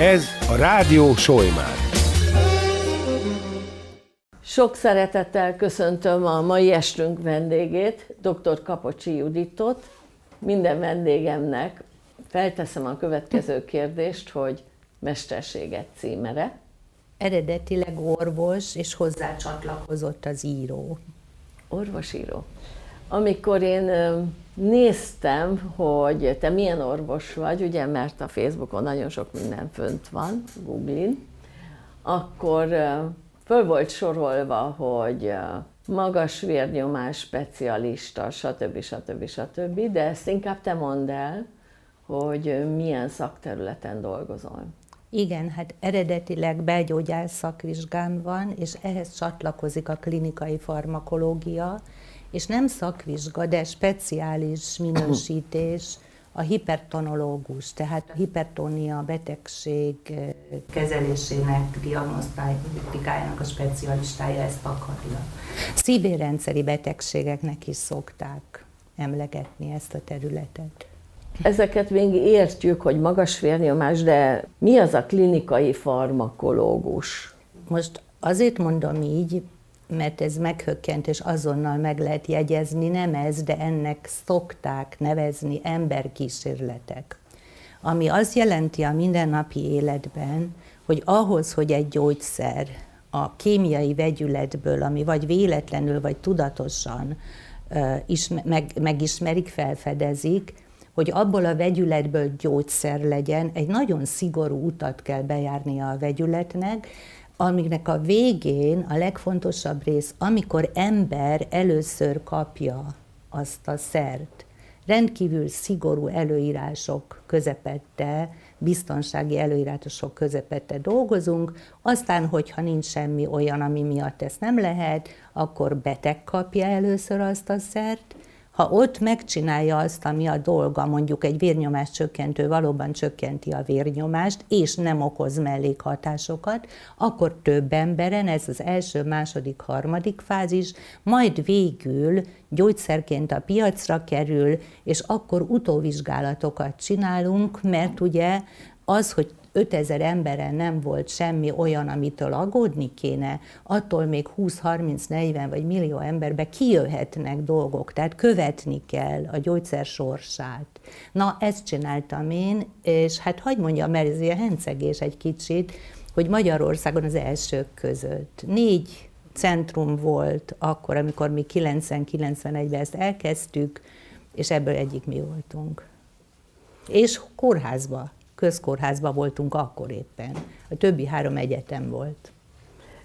Ez a Rádió Solymár. Sok szeretettel köszöntöm a mai estünk vendégét, dr. Kapocsi Juditot. Minden vendégemnek felteszem a következő kérdést, hogy mesterséget címere. Eredetileg orvos, és hozzá csatlakozott az író. Orvosíró. Amikor én néztem, hogy te milyen orvos vagy, ugye, mert a Facebookon nagyon sok minden fönt van, Googlin, akkor föl volt sorolva, hogy magas vérnyomás specialista, stb. stb. stb. De ezt inkább te mondd el, hogy milyen szakterületen dolgozol. Igen, hát eredetileg belgyógyász szakvizsgám van, és ehhez csatlakozik a klinikai farmakológia, és nem szakvizsga, de speciális minősítés a hipertonológus, tehát a hipertónia betegség kezelésének, diagnosztikájának a specialistája ezt akarja. Szívérendszeri betegségeknek is szokták emlegetni ezt a területet. Ezeket még értjük, hogy magas vérnyomás, de mi az a klinikai farmakológus? Most azért mondom így, mert ez meghökkent, és azonnal meg lehet jegyezni, nem ez, de ennek szokták nevezni emberkísérletek. Ami azt jelenti a mindennapi életben, hogy ahhoz, hogy egy gyógyszer a kémiai vegyületből, ami vagy véletlenül, vagy tudatosan is, meg, megismerik, felfedezik, hogy abból a vegyületből gyógyszer legyen, egy nagyon szigorú utat kell bejárnia a vegyületnek, amiknek a végén a legfontosabb rész, amikor ember először kapja azt a szert, rendkívül szigorú előírások közepette, biztonsági előírások közepette dolgozunk, aztán, hogyha nincs semmi olyan, ami miatt ezt nem lehet, akkor beteg kapja először azt a szert, ha ott megcsinálja azt, ami a dolga, mondjuk egy vérnyomás csökkentő valóban csökkenti a vérnyomást, és nem okoz mellékhatásokat, akkor több emberen, ez az első, második, harmadik fázis, majd végül gyógyszerként a piacra kerül, és akkor utóvizsgálatokat csinálunk, mert ugye az, hogy 5000 emberen nem volt semmi olyan, amitől aggódni kéne, attól még 20-30-40 vagy millió emberbe kijöhetnek dolgok, tehát követni kell a gyógyszer sorsát. Na, ezt csináltam én, és hát hagyd mondjam, mert ez ilyen hencegés egy kicsit, hogy Magyarországon az elsők között négy centrum volt akkor, amikor mi 90-91-ben ezt elkezdtük, és ebből egyik mi voltunk. És kórházba közkórházban voltunk akkor éppen. A többi három egyetem volt.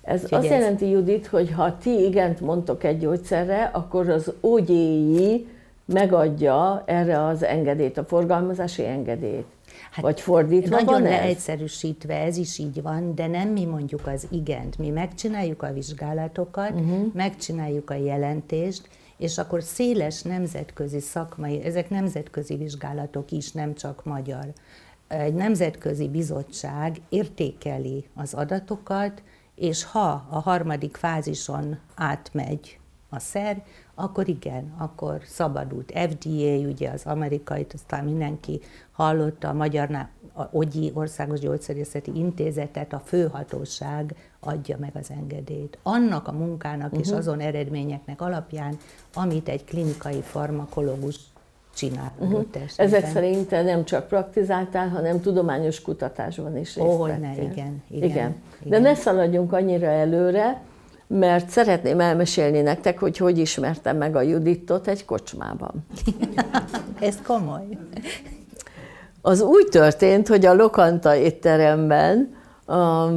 Ez Úgyhogy azt ez... jelenti, Judit, hogy ha ti igent mondtok egy gyógyszerre, akkor az OGI megadja erre az engedélyt, a forgalmazási engedélyt. Hát Vagy fordítva Nagyon van leegyszerűsítve ez is így van, de nem mi mondjuk az igent. Mi megcsináljuk a vizsgálatokat, uh-huh. megcsináljuk a jelentést, és akkor széles nemzetközi szakmai, ezek nemzetközi vizsgálatok is, nem csak magyar egy nemzetközi bizottság értékeli az adatokat, és ha a harmadik fázison átmegy a szer, akkor igen, akkor szabadult. FDA, ugye az amerikai, aztán mindenki hallotta, a magyar a OGI Országos Gyógyszerészeti Intézetet, a főhatóság adja meg az engedélyt. Annak a munkának uh-huh. és mhm. azon eredményeknek alapján, amit egy klinikai farmakológus csinál. Uh-huh. Ezek szerint te nem csak praktizáltál, hanem tudományos kutatásban is részt oh, ne, igen, igen, igen. De ne szaladjunk annyira előre, mert szeretném elmesélni nektek, hogy hogy ismertem meg a Judittot egy kocsmában. Ez komoly. Az úgy történt, hogy a Lokanta étteremben a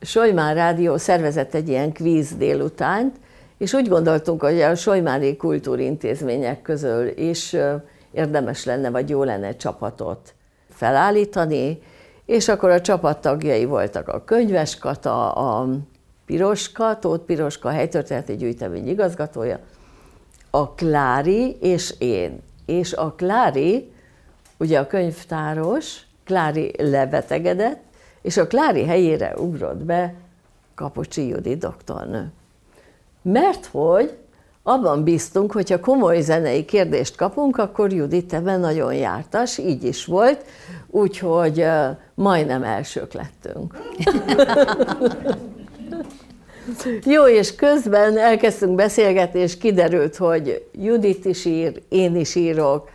Solymár Rádió szervezett egy ilyen kvíz délutánt, és úgy gondoltunk, hogy a Solymári kultúrintézmények közül is érdemes lenne, vagy jó lenne csapatot felállítani, és akkor a csapat tagjai voltak a Könyves Kata, a Piroska, Tóth Piroska helytörténeti gyűjtemény igazgatója, a Klári és én. És a Klári, ugye a könyvtáros, Klári lebetegedett, és a Klári helyére ugrott be Kapocsi Judi doktornő. Mert hogy abban bíztunk, hogyha komoly zenei kérdést kapunk, akkor Judit ebben nagyon jártas, így is volt. úgyhogy majdnem elsők lettünk. Jó, és közben elkezdtünk beszélgetni, és kiderült, hogy Judit is ír, én is írok,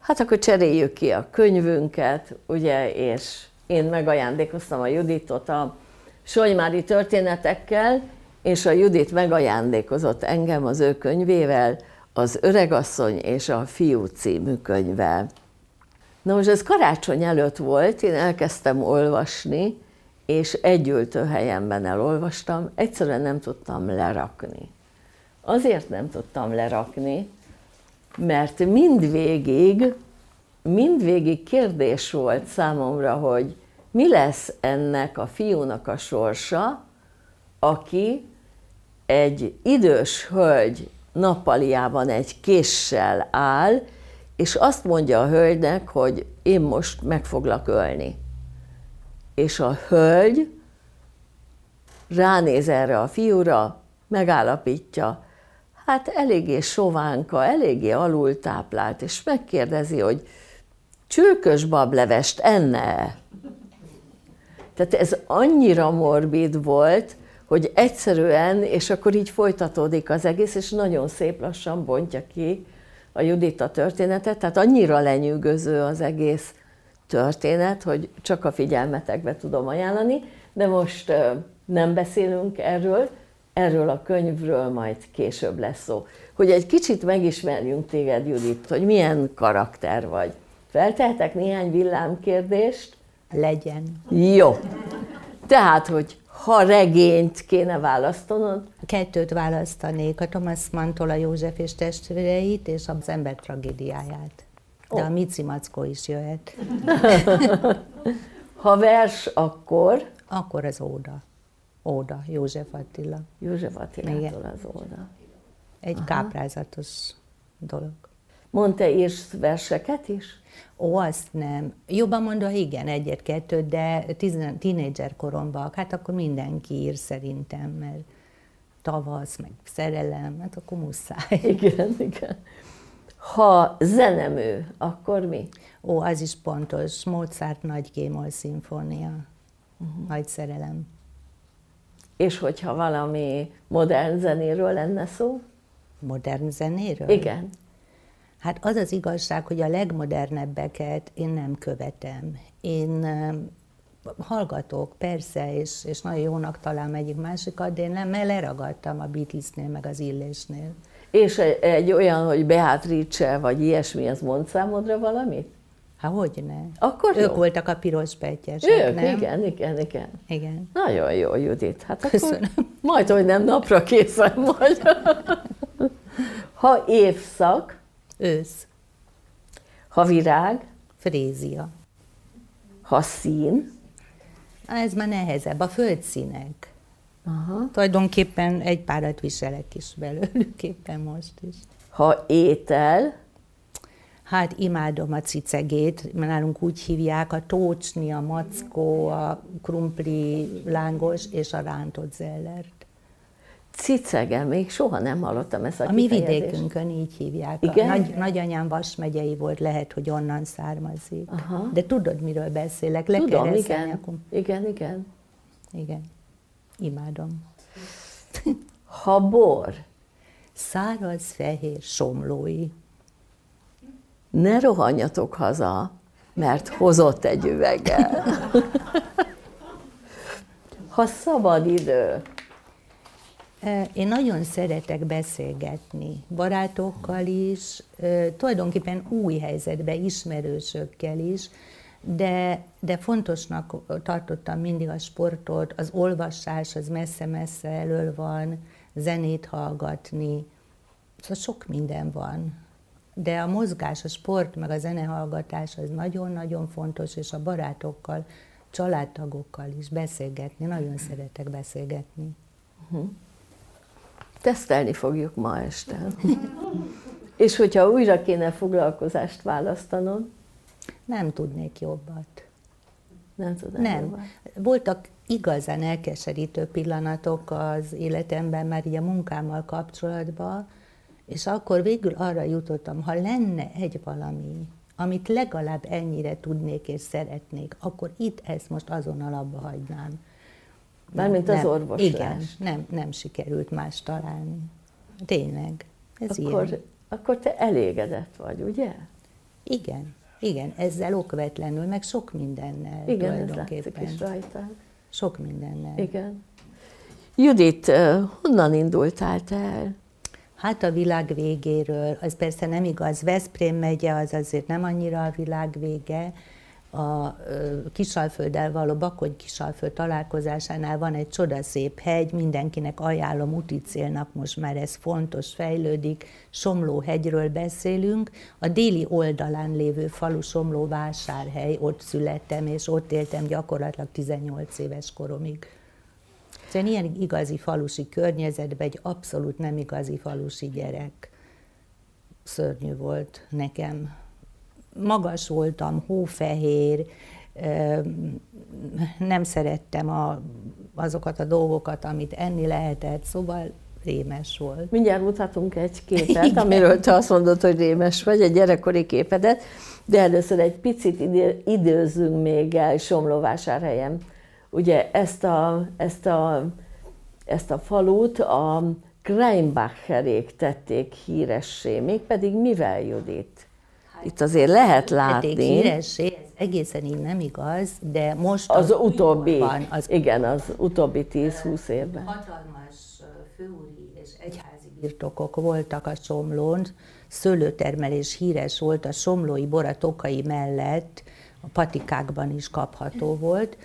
hát akkor cseréljük ki a könyvünket, ugye, és én megajándékoztam a Juditot a Solymári történetekkel, és a Judit megajándékozott engem az ő könyvével, az Öregasszony és a Fiú című könyvvel. Na most ez karácsony előtt volt, én elkezdtem olvasni, és egy ültőhelyemben elolvastam, egyszerűen nem tudtam lerakni. Azért nem tudtam lerakni, mert mindvégig, mindvégig kérdés volt számomra, hogy mi lesz ennek a fiúnak a sorsa, aki egy idős hölgy nappaliában egy késsel áll, és azt mondja a hölgynek, hogy én most meg foglak ölni. És a hölgy ránéz erre a fiúra, megállapítja, hát eléggé sovánka, eléggé alultáplált, és megkérdezi, hogy csülkös bablevest enne Tehát ez annyira morbid volt, hogy egyszerűen, és akkor így folytatódik az egész, és nagyon szép lassan bontja ki a Judita történetet, tehát annyira lenyűgöző az egész történet, hogy csak a figyelmetekbe tudom ajánlani, de most nem beszélünk erről, erről a könyvről majd később lesz szó. Hogy egy kicsit megismerjünk téged, Judit, hogy milyen karakter vagy. Feltehetek néhány villámkérdést? Legyen. Jó. Tehát, hogy ha regényt kéne választanod? Kettőt választanék, a Thomas Mantola József és testvéreit, és az ember tragédiáját. De oh. a Mici Mackó is jöhet. ha vers, akkor? Akkor az Óda. Óda, József Attila. József Attilától az Óda. Egy Aha. káprázatos dolog. Mondta, írsz verseket is? Ó, azt nem. Jobban mondva, igen, egyet-kettőt, de tínédzser koromban, hát akkor mindenki ír szerintem, mert tavasz, meg szerelem, hát akkor muszáj. Igen, igen. Ha zenemű, akkor mi? Ó, az is pontos. Mozart nagy gémol szimfónia. Uh-huh. Nagy szerelem. És hogyha valami modern zenéről lenne szó? Modern zenéről? Igen. Hát az az igazság, hogy a legmodernebbeket én nem követem. Én hallgatok, persze, és, és nagyon jónak találom egyik másikat, de én nem, mert leragadtam a Beatlesnél, meg az Illésnél. És egy, egy olyan, hogy Beatrice, vagy ilyesmi, az mond számodra valamit? Hát hogy ne? Akkor Ők jó. voltak a piros pettyesek, Ők, nem? igen, igen, igen. Igen. Nagyon jó, Judit. Hát Köszönöm. akkor majd, hogy nem napra készen vagy. Ha évszak, Ősz. Ha virág, Frézia. ha szín, Ez már nehezebb, a földszínek. Aha. Tulajdonképpen egy párat viselek is belőlük éppen most is. ha étel, Hát imádom a cicegét, nálunk úgy hívják, a tócsni, a mackó, a krumpli lángos és a rántott zellert. Cicege, még soha nem hallottam ezt a A mi vidékünkön így hívják. Igen? A nagy, nagyanyám Vas megyei volt, lehet, hogy onnan származik. Aha. De tudod, miről beszélek? Le kell Tudom, reszelni, igen. Akkor... Igen, igen. igen. Imádom. Ha bor, Száraz, fehér, somlói. ne rohanjatok haza, mert hozott egy üveggel. Ha szabad idő, Én nagyon szeretek beszélgetni, barátokkal is, tulajdonképpen új helyzetben, ismerősökkel is, de, de fontosnak tartottam mindig a sportot, az olvasás, az messze-messze elől van, zenét hallgatni, szóval sok minden van. De a mozgás, a sport, meg a zenehallgatás az nagyon-nagyon fontos, és a barátokkal, családtagokkal is beszélgetni, nagyon szeretek beszélgetni. Tesztelni fogjuk ma este. És hogyha újra kéne foglalkozást választanod, Nem tudnék jobbat. nem tudom. Nem. Voltak igazán elkeserítő pillanatok az életemben, már így a munkámmal kapcsolatban, és akkor végül arra jutottam, ha lenne egy valami, amit legalább ennyire tudnék és szeretnék, akkor itt ezt most azonnal abba hagynám. Mármint az orvoslás. Igen, nem, nem sikerült más találni. Tényleg, ez akkor, ilyen. Akkor te elégedett vagy, ugye? Igen, igen, ezzel okvetlenül, meg sok mindennel Igen, ez tulajdonképpen. is rajta. Sok mindennel. Igen. Judit, honnan indultál te el? Hát a világ végéről, az persze nem igaz, Veszprém megye az azért nem annyira a világ vége, a Kisalfölddel való Bakony Kisalföld találkozásánál van egy csodaszép hegy, mindenkinek ajánlom úti célnak, most már ez fontos, fejlődik, Somló hegyről beszélünk, a déli oldalán lévő falu Somló vásárhely, ott születtem, és ott éltem gyakorlatilag 18 éves koromig. Szóval ilyen igazi falusi környezetben egy abszolút nem igazi falusi gyerek. Szörnyű volt nekem. Magas voltam, hófehér, nem szerettem a, azokat a dolgokat, amit enni lehetett, szóval rémes volt. Mindjárt mutatunk egy képet, amiről te azt mondod, hogy rémes vagy, egy gyerekkori képedet, de először egy picit idő, időzzünk még el Somlóvásárhelyen. Ugye ezt a, ezt a, ezt a falut a Kreinbacherék tették híressé, mégpedig mivel Judit? Itt azért lehet látni. híressé, ez egészen így nem igaz, de most Az utóbbi, van, az igen, az utóbbi 10-20 évben. Hatalmas főúri és egyházi birtokok voltak a Somlón, szőlőtermelés híres volt, a somlói boratokai mellett a patikákban is kapható volt.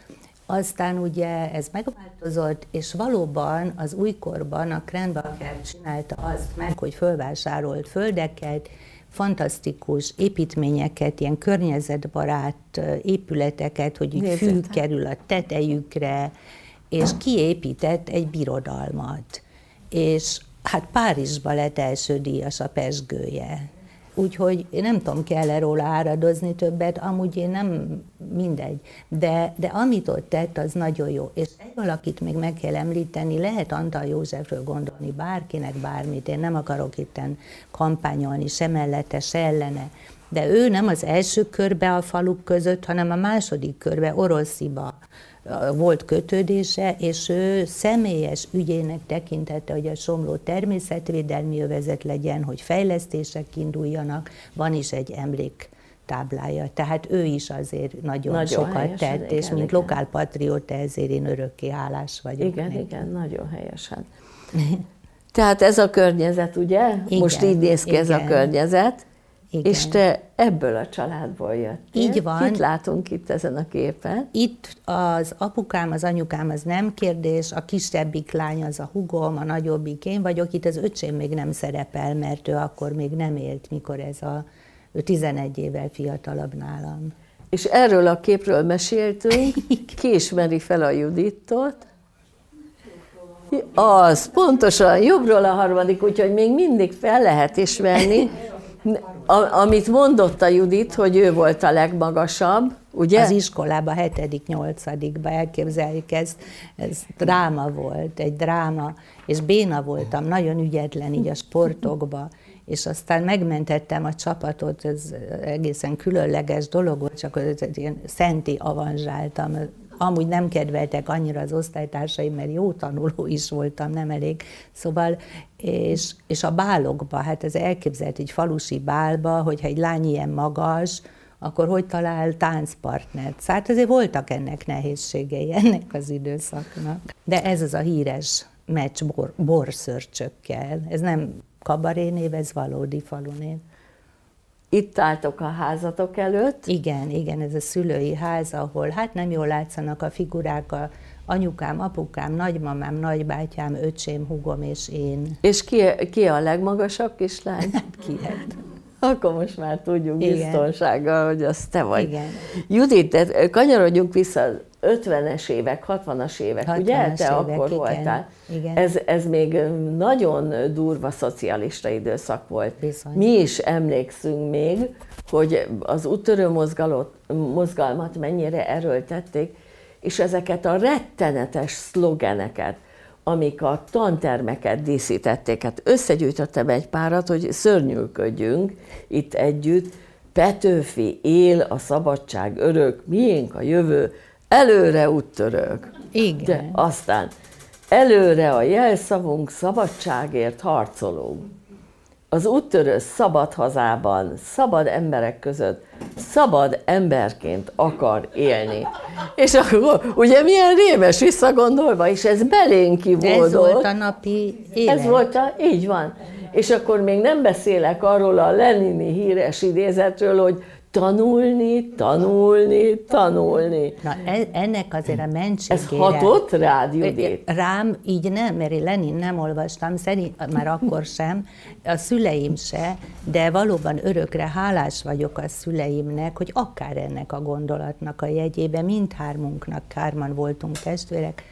Aztán ugye ez megváltozott, és valóban az újkorban a Krenbacher csinálta azt meg, hogy fölvásárolt földeket, fantasztikus építményeket, ilyen környezetbarát épületeket, hogy így fű Nézzétek. kerül a tetejükre, és kiépített egy birodalmat. És hát Párizsba lett első díjas a pesgője. Úgyhogy én nem tudom, kell-e róla áradozni többet, amúgy én nem mindegy. De, de amit ott tett, az nagyon jó. És egy valakit még meg kell említeni, lehet Antal Józsefről gondolni bárkinek bármit, én nem akarok itten kampányolni, se mellette, se ellene. De ő nem az első körbe a faluk között, hanem a második körbe, Orosziba volt kötődése, és ő személyes ügyének tekintette, hogy a Somló természetvédelmi övezet legyen, hogy fejlesztések induljanak, van is egy emlék táblája. Tehát ő is azért nagyon, Nagyon sokat helyesen, tett, és igen, mint igen. lokálpatrióta ezért én örökké hálás vagyok. Igen, neki. igen, nagyon helyesen. Tehát ez a környezet, ugye? Igen, Most így néz ki ez a igen. környezet. Igen. És te ebből a családból jöttél. Így van. Kit látunk itt ezen a képen? Itt az apukám, az anyukám az nem kérdés, a kisebbik lány az a hugom, a nagyobbik én vagyok, itt az öcsém még nem szerepel, mert ő akkor még nem élt, mikor ez a, ő 11 évvel fiatalabb nálam. És erről a képről meséltünk. Ki ismeri fel a Juditot? Az, pontosan, jobbról a harmadik, úgyhogy még mindig fel lehet ismerni. A, amit mondott a Judit, hogy ő volt a legmagasabb, ugye? Az iskolában, hetedik, nyolcadikban elképzeljük ezt, ez dráma volt, egy dráma, és béna voltam, nagyon ügyetlen így a sportokba, és aztán megmentettem a csapatot, ez egészen különleges dolog volt, csak ilyen szenti avanzsáltam. Amúgy nem kedveltek annyira az osztálytársaim, mert jó tanuló is voltam, nem elég. Szóval, és, és a bálokba, hát ez elképzelt egy falusi bálba, hogyha egy lány ilyen magas, akkor hogy talál táncpartnert? Hát azért voltak ennek nehézségei, ennek az időszaknak. De ez az a híres meccs bor, borszörcsökkel. Ez nem kabarénév, ez valódi falunév. Itt álltok a házatok előtt. Igen, igen, ez a szülői ház, ahol hát nem jól látszanak a figurák, a anyukám, apukám, nagymamám, nagybátyám, öcsém, hugom és én. És ki, ki a legmagasabb kislány? Ki hát? Akkor most már tudjuk Igen. biztonsággal, hogy az te vagy. Igen. Judit, kanyarodjunk vissza 50-es évek, 60-as évek, ugye? 60-as Te évek, akkor igen. voltál. Igen. Ez, ez még nagyon durva szocialista időszak volt. Bizony. Mi is emlékszünk még, hogy az úttörő mozgalot, mozgalmat mennyire erőltették, és ezeket a rettenetes szlogeneket, amik a tantermeket díszítették. Hát összegyűjtöttem egy párat, hogy szörnyűködjünk itt együtt. Petőfi él a szabadság örök, miénk a jövő, előre úttörök. Igen. De aztán előre a jelszavunk, szabadságért harcolunk. Az úttörő szabad hazában, szabad emberek között, szabad emberként akar élni. És akkor ugye milyen rémes visszagondolva, és ez belénk kivódott. Ez volt a napi élet. Ez volt a, így van. És akkor még nem beszélek arról a Lenini híres idézetről, hogy tanulni, tanulni, tanulni. Na, e- ennek azért a mentségére... Ez hatott rád, Judit? Rám így nem, mert én Lenin nem olvastam, szerint, már akkor sem, a szüleim se, de valóban örökre hálás vagyok a szüleimnek, hogy akár ennek a gondolatnak a jegyében, mindhármunknak, kárman voltunk testvérek,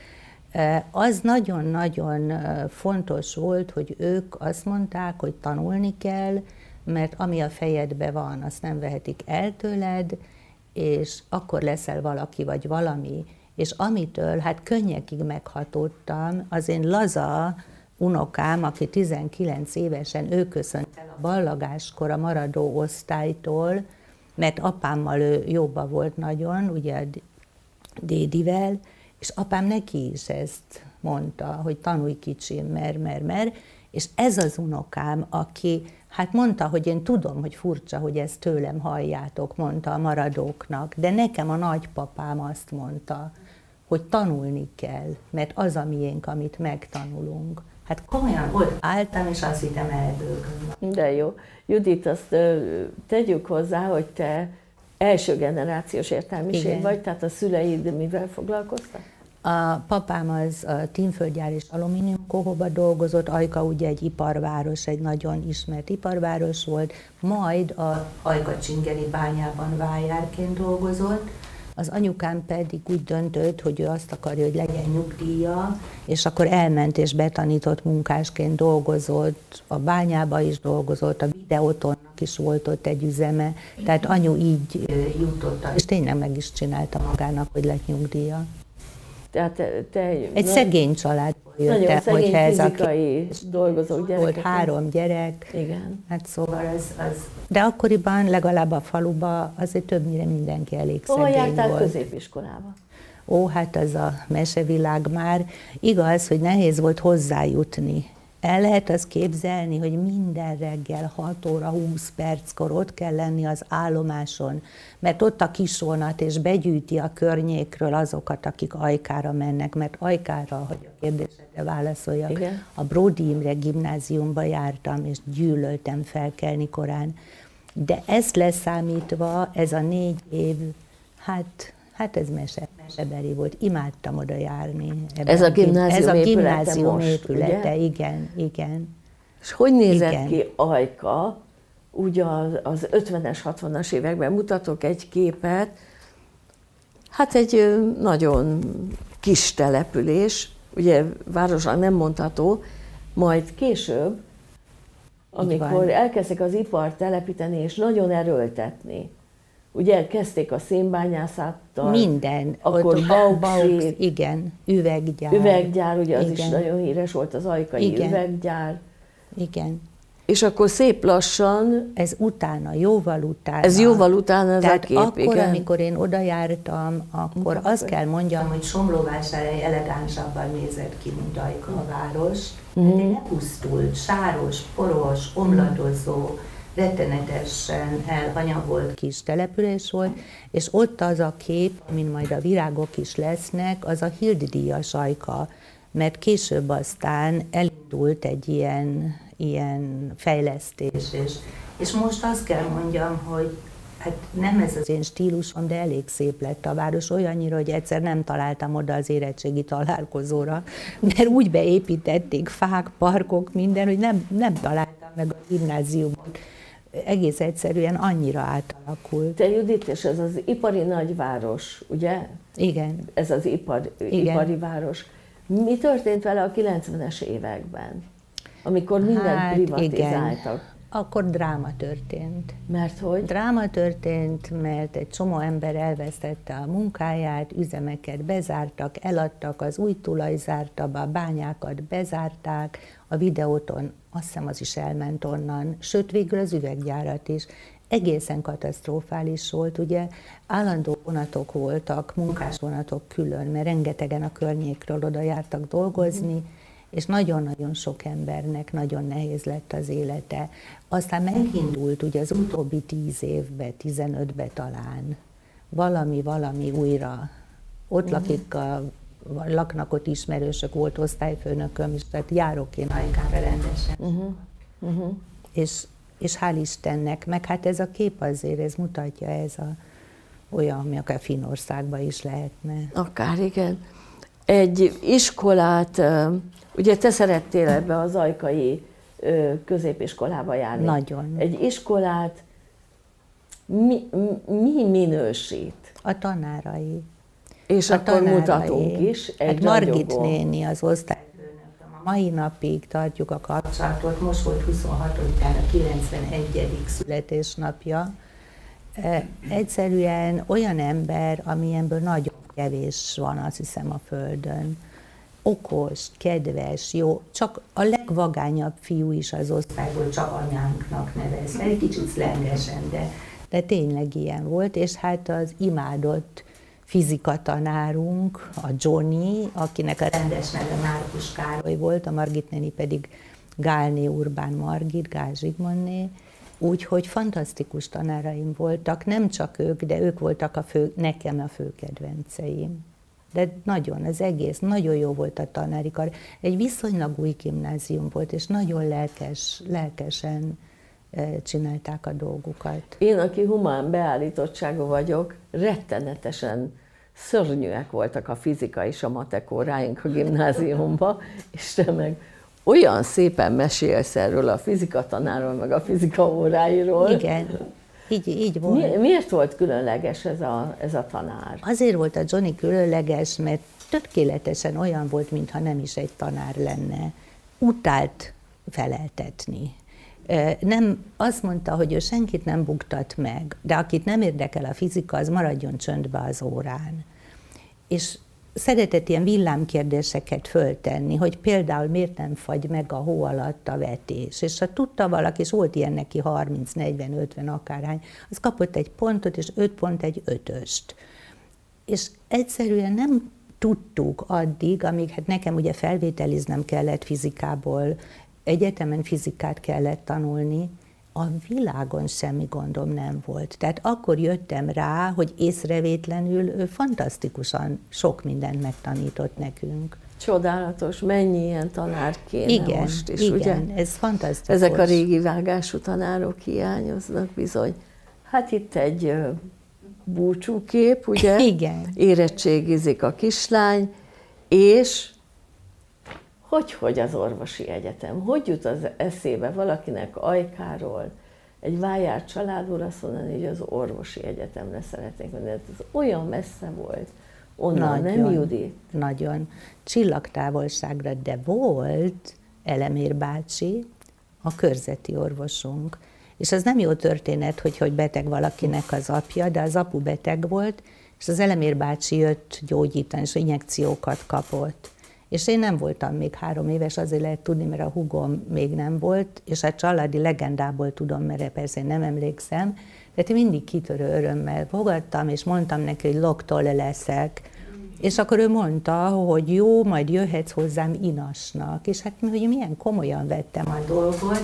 az nagyon-nagyon fontos volt, hogy ők azt mondták, hogy tanulni kell, mert ami a fejedbe van, azt nem vehetik el tőled, és akkor leszel valaki vagy valami, és amitől hát könnyekig meghatódtam, az én laza unokám, aki 19 évesen, ő köszönt el a ballagáskor a maradó osztálytól, mert apámmal ő jobba volt nagyon, ugye a dédivel, és apám neki is ezt mondta, hogy tanulj kicsim, mer, mer, mer, és ez az unokám, aki Hát mondta, hogy én tudom, hogy furcsa, hogy ezt tőlem halljátok, mondta a maradóknak, de nekem a nagypapám azt mondta, hogy tanulni kell, mert az a miénk, amit megtanulunk. Hát komolyan ott álltam, és azt hittem elbőgöm. De jó. Judit, azt tegyük hozzá, hogy te első generációs értelmiség Igen. vagy, tehát a szüleid mivel foglalkoztak? A papám az a Tinföldgyár és alumínium kohóba dolgozott, Ajka ugye egy iparváros, egy nagyon ismert iparváros volt, majd a Ajka Csingeri bányában vájárként dolgozott, az anyukám pedig úgy döntött, hogy ő azt akarja, hogy legyen nyugdíja, és akkor elment és betanított munkásként dolgozott, a bányába is dolgozott, a videótonnak is volt ott egy üzeme, tehát anyu így jutott, és tényleg meg is csinálta magának, hogy lett nyugdíja. Tehát te, egy na, szegény családból jöttem, nagyon szegény hogyha ez a dolgozók gyerekek. Volt három gyerek. Igen. Hát szóval ez, az... De akkoriban legalább a faluba azért többnyire mindenki elég Hova szegény jártál volt. középiskolába? Ó, hát az a mesevilág már. Igaz, hogy nehéz volt hozzájutni el lehet azt képzelni, hogy minden reggel 6 óra 20 perckor ott kell lenni az állomáson, mert ott a kisvonat, és begyűjti a környékről azokat, akik ajkára mennek, mert ajkára, hogy a kérdésedre válaszoljak, Igen. a Brody Imre gimnáziumba jártam, és gyűlöltem felkelni korán. De ezt leszámítva, ez a négy év, hát Hát ez mese, mesebeli volt, imádtam oda járni. Ez a gimnázium, ez a gimnázium most, épülete, ugye? igen, igen. És hogy nézett igen. ki Ajka? Ugye az 50-es, 60-as években mutatok egy képet, hát egy nagyon kis település, ugye városnak nem mondható, majd később, amikor elkezdtek az ipart telepíteni és nagyon erőltetni, Ugye kezdték a szénbányászattal. Minden. Akkor bauxit, igen, üveggyár. Üveggyár, ugye az igen. is nagyon híres volt, az ajkai igen. üveggyár. Igen. És akkor szép lassan... Ez utána, jóval utána. Ez jóval utána ez Tehát a kép, akkor, igen. amikor én oda jártam, akkor Mutatko. azt kell mondjam, hogy Somlóvásárhely elegánsabban nézett ki, mint Ajka a város. Mm. De lepusztult, sáros, poros, omladozó, rettenetesen elhanyagolt kis település volt, és ott az a kép, amin majd a virágok is lesznek, az a Hilddíjas ajka, mert később aztán elindult egy ilyen, ilyen fejlesztés, és, és most azt kell mondjam, hogy hát nem ez az én stílusom, de elég szép lett a város, olyannyira, hogy egyszer nem találtam oda az érettségi találkozóra, mert úgy beépítették fák, parkok, minden, hogy nem, nem találtam meg a gimnáziumot egész egyszerűen annyira átalakult. Te Judit, és ez az ipari nagyváros, ugye? Igen. Ez az ipar, Igen. ipari város. Mi történt vele a 90-es években, amikor mindent hát, privatizáltak? Igen. Akkor dráma történt. Mert hogy? Dráma történt, mert egy csomó ember elvesztette a munkáját, üzemeket bezártak, eladtak, az új tulaj zárta be, a bányákat bezárták, a videóton azt hiszem az is elment onnan, sőt végül az üveggyárat is. egészen katasztrofális volt, ugye állandó vonatok voltak, munkás vonatok külön, mert rengetegen a környékről oda jártak dolgozni, és nagyon-nagyon sok embernek nagyon nehéz lett az élete. Aztán megindult ugye az utóbbi tíz évbe, tizenötbe talán, valami, valami újra. Ott lakik a laknak ott ismerősök, volt osztályfőnököm is, tehát járok én ajkára rendesen. Uh-huh. Uh-huh. És, és hál' Istennek, meg hát ez a kép azért, ez mutatja, ez a, olyan, ami akár Finországban is lehetne. Akár, igen. Egy iskolát Ugye te szerettél ebbe az ajkai középiskolába járni. Nagyon. Egy iskolát mi, mi minősít? A tanárai. És a akkor mutatunk is egy hát Margit néni az osztály a mai napig tartjuk a kapcsolatot, most volt 26-án a 91. születésnapja. Egyszerűen olyan ember, amilyenből nagyon kevés van, azt hiszem, a Földön. Okos, kedves, jó, csak a legvagányabb fiú is az osztályból csak anyánknak nevezte, egy kicsit szlengesen, de, de tényleg ilyen volt, és hát az imádott fizikatanárunk, a Johnny, akinek a rendes neve Márkus Károly volt, a Margit néni pedig Gálné Urbán Margit, Gál Zsigmonné, úgyhogy fantasztikus tanáraim voltak, nem csak ők, de ők voltak a fő, nekem a fő kedvenceim de nagyon, az egész, nagyon jó volt a tanári kar. Egy viszonylag új gimnázium volt, és nagyon lelkes, lelkesen csinálták a dolgukat. Én, aki humán beállítottságú vagyok, rettenetesen szörnyűek voltak a fizika és a matek óráink a gimnáziumban, és te meg olyan szépen mesélsz erről a fizika tanáról, meg a fizika óráiról. Igen, így, így volt. Mi, miért volt különleges ez a, ez a tanár? Azért volt a Johnny különleges, mert tökéletesen olyan volt, mintha nem is egy tanár lenne. Utált feleltetni. Nem, azt mondta, hogy ő senkit nem buktat meg, de akit nem érdekel a fizika, az maradjon csöndbe az órán. És szeretett ilyen villámkérdéseket föltenni, hogy például miért nem fagy meg a hó alatt a vetés. És ha tudta valaki, és volt ilyen neki 30, 40, 50 akárhány, az kapott egy pontot, és 5 pont egy ötöst. És egyszerűen nem tudtuk addig, amíg hát nekem ugye felvételiznem kellett fizikából, egyetemen fizikát kellett tanulni, a világon semmi gondom nem volt. Tehát akkor jöttem rá, hogy észrevétlenül ő fantasztikusan sok mindent megtanított nekünk. Csodálatos, mennyi ilyen tanár kéne igen, most is, igen, ugye? ez fantasztikus. Ezek a régi vágású tanárok hiányoznak bizony. Hát itt egy búcsúkép, ugye? Igen. Érettségizik a kislány, és hogy, hogy az orvosi egyetem? Hogy jut az eszébe valakinek ajkáról, egy vájár családból azt mondani, hogy az orvosi egyetemre szeretnék menni. Hát ez olyan messze volt. Onnan, nagyon, nem Judi? Nagyon. Csillagtávolságra, de volt Elemér bácsi, a körzeti orvosunk. És az nem jó történet, hogy, hogy beteg valakinek az apja, de az apu beteg volt, és az Elemér bácsi jött gyógyítani, és injekciókat kapott. És én nem voltam még három éves, azért lehet tudni, mert a hugom még nem volt, és a családi legendából tudom, mert persze én nem emlékszem, de én mindig kitörő örömmel fogadtam, és mondtam neki, hogy loktól leszek. És akkor ő mondta, hogy jó, majd jöhetsz hozzám inasnak. És hát hogy milyen komolyan vettem a dolgot.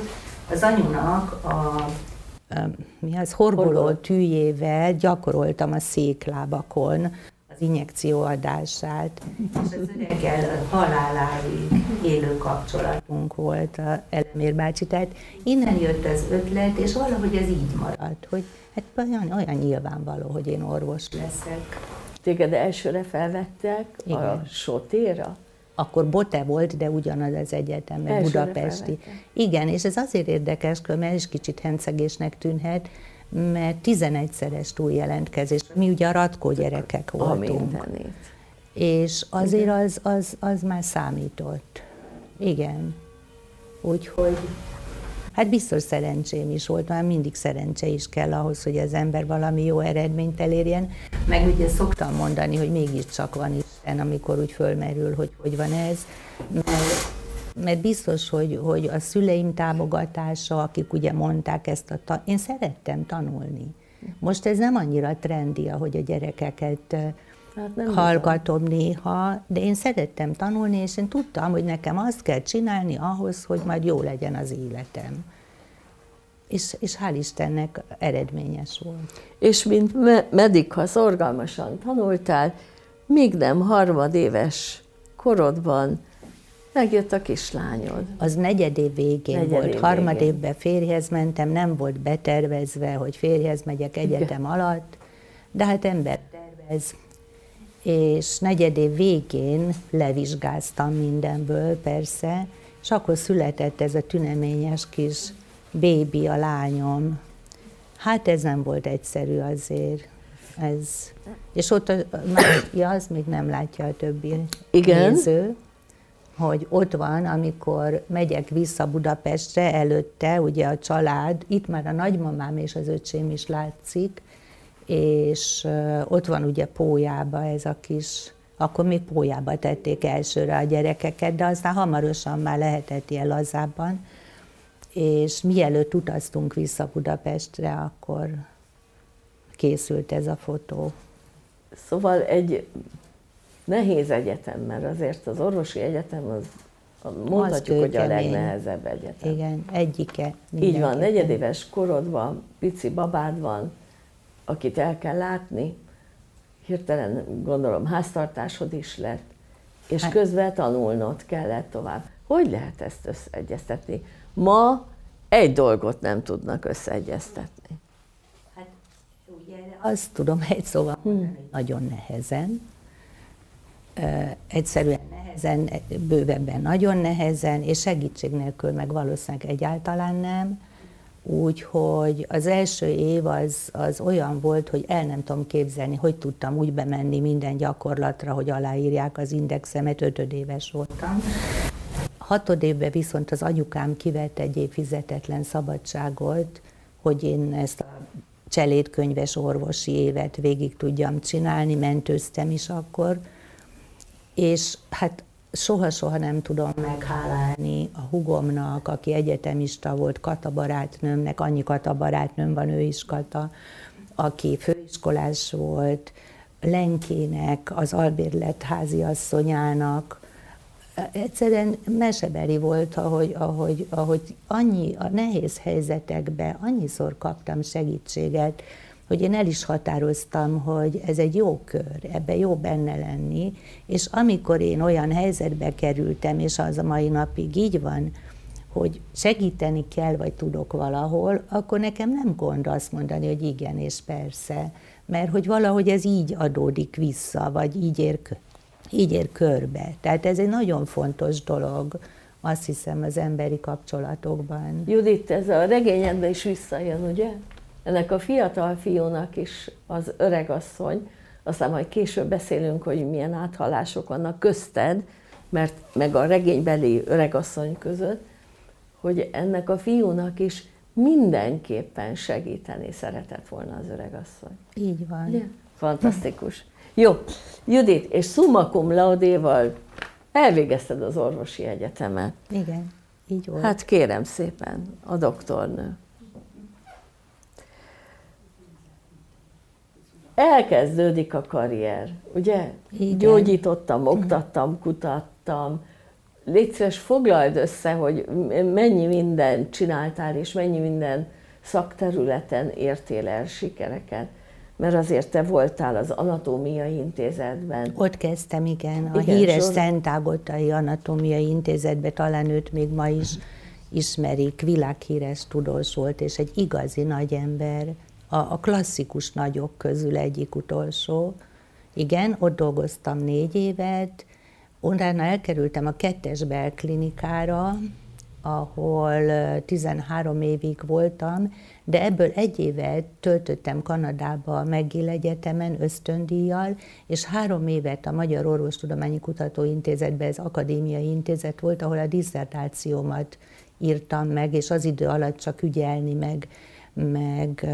Az anyunak a, a mi az, horgoló tűjével gyakoroltam a széklábakon, az injekció adását, és az öreggel haláláig élő kapcsolatunk volt a Elemér bácsi. Tehát innen jött az ötlet, és valahogy ez így maradt, hogy hát olyan, olyan nyilvánvaló, hogy én orvos leszek. Téged elsőre felvettek Igen. a sotéra? Akkor Bote volt, de ugyanaz az egyetem, meg Budapesti. Felvettek. Igen, és ez azért érdekes, mert is kicsit hencegésnek tűnhet, mert 11-szeres túljelentkezés. Mi ugye a ratkó gyerekek voltunk. A És azért az, az, az már számított. Igen. Úgyhogy hát biztos szerencsém is volt, már mindig szerencse is kell ahhoz, hogy az ember valami jó eredményt elérjen. Meg ugye szoktam mondani, hogy mégiscsak van Isten, amikor úgy fölmerül, hogy hogy van ez, mert mert biztos, hogy, hogy a szüleim támogatása, akik ugye mondták ezt a... Ta- én szerettem tanulni. Most ez nem annyira trendi, ahogy a gyerekeket hát nem hallgatom tudom. néha, de én szerettem tanulni, és én tudtam, hogy nekem azt kell csinálni ahhoz, hogy majd jó legyen az életem. És, és hál' Istennek eredményes volt. És mint me- medik, ha szorgalmasan tanultál, még nem harmadéves korodban Megjött a kislányod. Az negyedév végén negyed volt. Harmadévben férjhez mentem, nem volt betervezve, hogy férjhez megyek egyetem Igen. alatt, de hát ember tervez. És negyedév végén levizsgáztam mindenből, persze, és akkor született ez a tüneményes kis bébi, a lányom. Hát ez nem volt egyszerű azért. Ez. És ott, a, ja, az még nem látja a többi Igen. néző hogy ott van, amikor megyek vissza Budapestre, előtte ugye a család, itt már a nagymamám és az öcsém is látszik, és ott van ugye Pójába ez a kis, akkor még Pójába tették elsőre a gyerekeket, de aztán hamarosan már lehetett ilyen lazábban, és mielőtt utaztunk vissza Budapestre, akkor készült ez a fotó. Szóval egy nehéz egyetem, mert azért az orvosi egyetem az mondhatjuk, hogy a legnehezebb egyetem. Igen, egyike. Így van, negyedéves korodban pici babád van, akit el kell látni, hirtelen gondolom háztartásod is lett, és hát, közben tanulnod kellett tovább. Hogy lehet ezt összeegyeztetni? Ma egy dolgot nem tudnak összeegyeztetni. Hát ugye azt tudom egy szóval hmm. nagyon nehezen, egyszerűen nehezen, bővebben nagyon nehezen, és segítség nélkül meg valószínűleg egyáltalán nem. Úgyhogy az első év az, az olyan volt, hogy el nem tudom képzelni, hogy tudtam úgy bemenni minden gyakorlatra, hogy aláírják az indexemet, ötödéves voltam. Hatodévben viszont az anyukám kivett egy év fizetetlen szabadságot, hogy én ezt a cselédkönyves orvosi évet végig tudjam csinálni, mentőztem is akkor, és hát soha-soha nem tudom meghálálni a hugomnak, aki egyetemista volt, Kata barátnőmnek, annyi Kata barátnőm van, ő is Kata, aki főiskolás volt, Lenkének, az albérlet háziasszonyának, egyszerűen mesebeli volt, ahogy, ahogy, ahogy annyi a nehéz helyzetekben annyiszor kaptam segítséget, hogy én el is határoztam, hogy ez egy jó kör, ebbe jó benne lenni, és amikor én olyan helyzetbe kerültem, és az a mai napig így van, hogy segíteni kell, vagy tudok valahol, akkor nekem nem gond azt mondani, hogy igen és persze, mert hogy valahogy ez így adódik vissza, vagy így ér, így ér körbe. Tehát ez egy nagyon fontos dolog, azt hiszem az emberi kapcsolatokban. Judit, ez a regényedben is visszajön, ugye? Ennek a fiatal fiúnak is az öregasszony, aztán majd később beszélünk, hogy milyen áthallások vannak közted, mert meg a regénybeli öregasszony között, hogy ennek a fiúnak is mindenképpen segíteni szeretett volna az öregasszony. Így van. Ugye? Fantasztikus. Jó, Judit, és summa cum laudéval elvégezted az orvosi egyetemet. Igen, így volt. Hát kérem szépen, a doktornő. Elkezdődik a karrier, ugye? Igen. Gyógyítottam, oktattam, kutattam. Légy szíves, foglald össze, hogy mennyi mindent csináltál, és mennyi minden szakterületen értél el sikereket. Mert azért te voltál az Anatómiai Intézetben. Ott kezdtem, igen. A igen, híres sor... Szent Ágotai Anatómiai Intézetben, talán őt még ma is ismerik, világhíres tudós volt, és egy igazi nagy ember a, a klasszikus nagyok közül egyik utolsó. Igen, ott dolgoztam négy évet, utána elkerültem a kettes belklinikára, ahol 13 évig voltam, de ebből egy évet töltöttem Kanadába a McGill Egyetemen ösztöndíjjal, és három évet a Magyar Orvostudományi Kutatóintézetben, ez akadémiai intézet volt, ahol a diszertációmat írtam meg, és az idő alatt csak ügyelni meg meg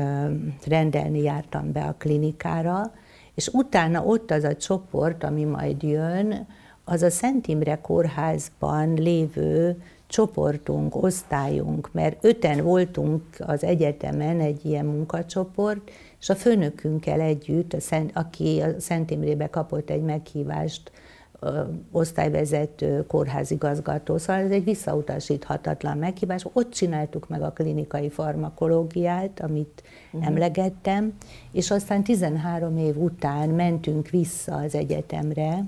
rendelni jártam be a klinikára, és utána ott az a csoport, ami majd jön, az a Szent Imre kórházban lévő csoportunk, osztályunk, mert öten voltunk az egyetemen egy ilyen munkacsoport, és a főnökünkkel együtt, a Szent, aki a Szent Imrébe kapott egy meghívást, osztályvezető, kórházigazgató, szóval ez egy visszautasíthatatlan meghívás. Ott csináltuk meg a klinikai farmakológiát, amit uh-huh. emlegettem, és aztán 13 év után mentünk vissza az egyetemre,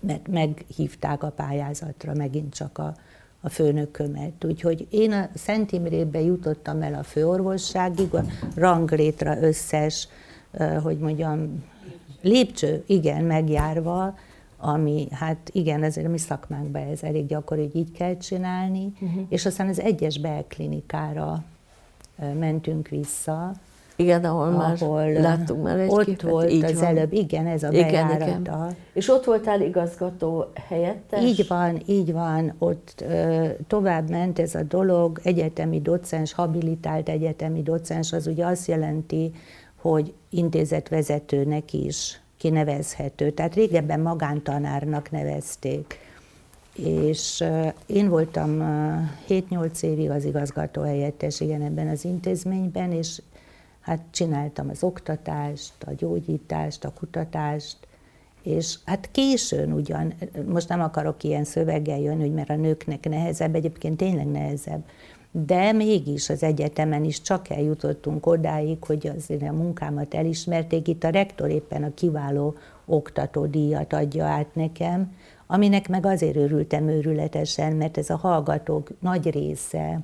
mert meghívták a pályázatra megint csak a, a főnökömet. Úgyhogy én a Szent Imrébe jutottam el a főorvosságig, a ranglétra összes, hogy mondjam, lépcső, igen, megjárva, ami, hát igen, ezért a mi szakmánkban ez elég gyakori, hogy így kell csinálni, uh-huh. és aztán az egyes belklinikára mentünk vissza, igen, ahol, már ahol láttunk már egy Ott képet. volt így az van. előbb, igen, ez a igen, bejárata. Igen. És ott voltál igazgató helyettes? Így van, így van. Ott ö, tovább ment ez a dolog, egyetemi docens, habilitált egyetemi docens, az ugye azt jelenti, hogy intézetvezetőnek is kinevezhető. Tehát régebben magántanárnak nevezték. És én voltam 7-8 évig az igazgató helyettes, igen, ebben az intézményben, és hát csináltam az oktatást, a gyógyítást, a kutatást, és hát későn ugyan, most nem akarok ilyen szöveggel jönni, hogy mert a nőknek nehezebb, egyébként tényleg nehezebb, de mégis az egyetemen is csak eljutottunk odáig, hogy azért a munkámat elismerték. Itt a rektor éppen a kiváló oktatódíjat adja át nekem, aminek meg azért örültem őrületesen, mert ez a hallgatók nagy része,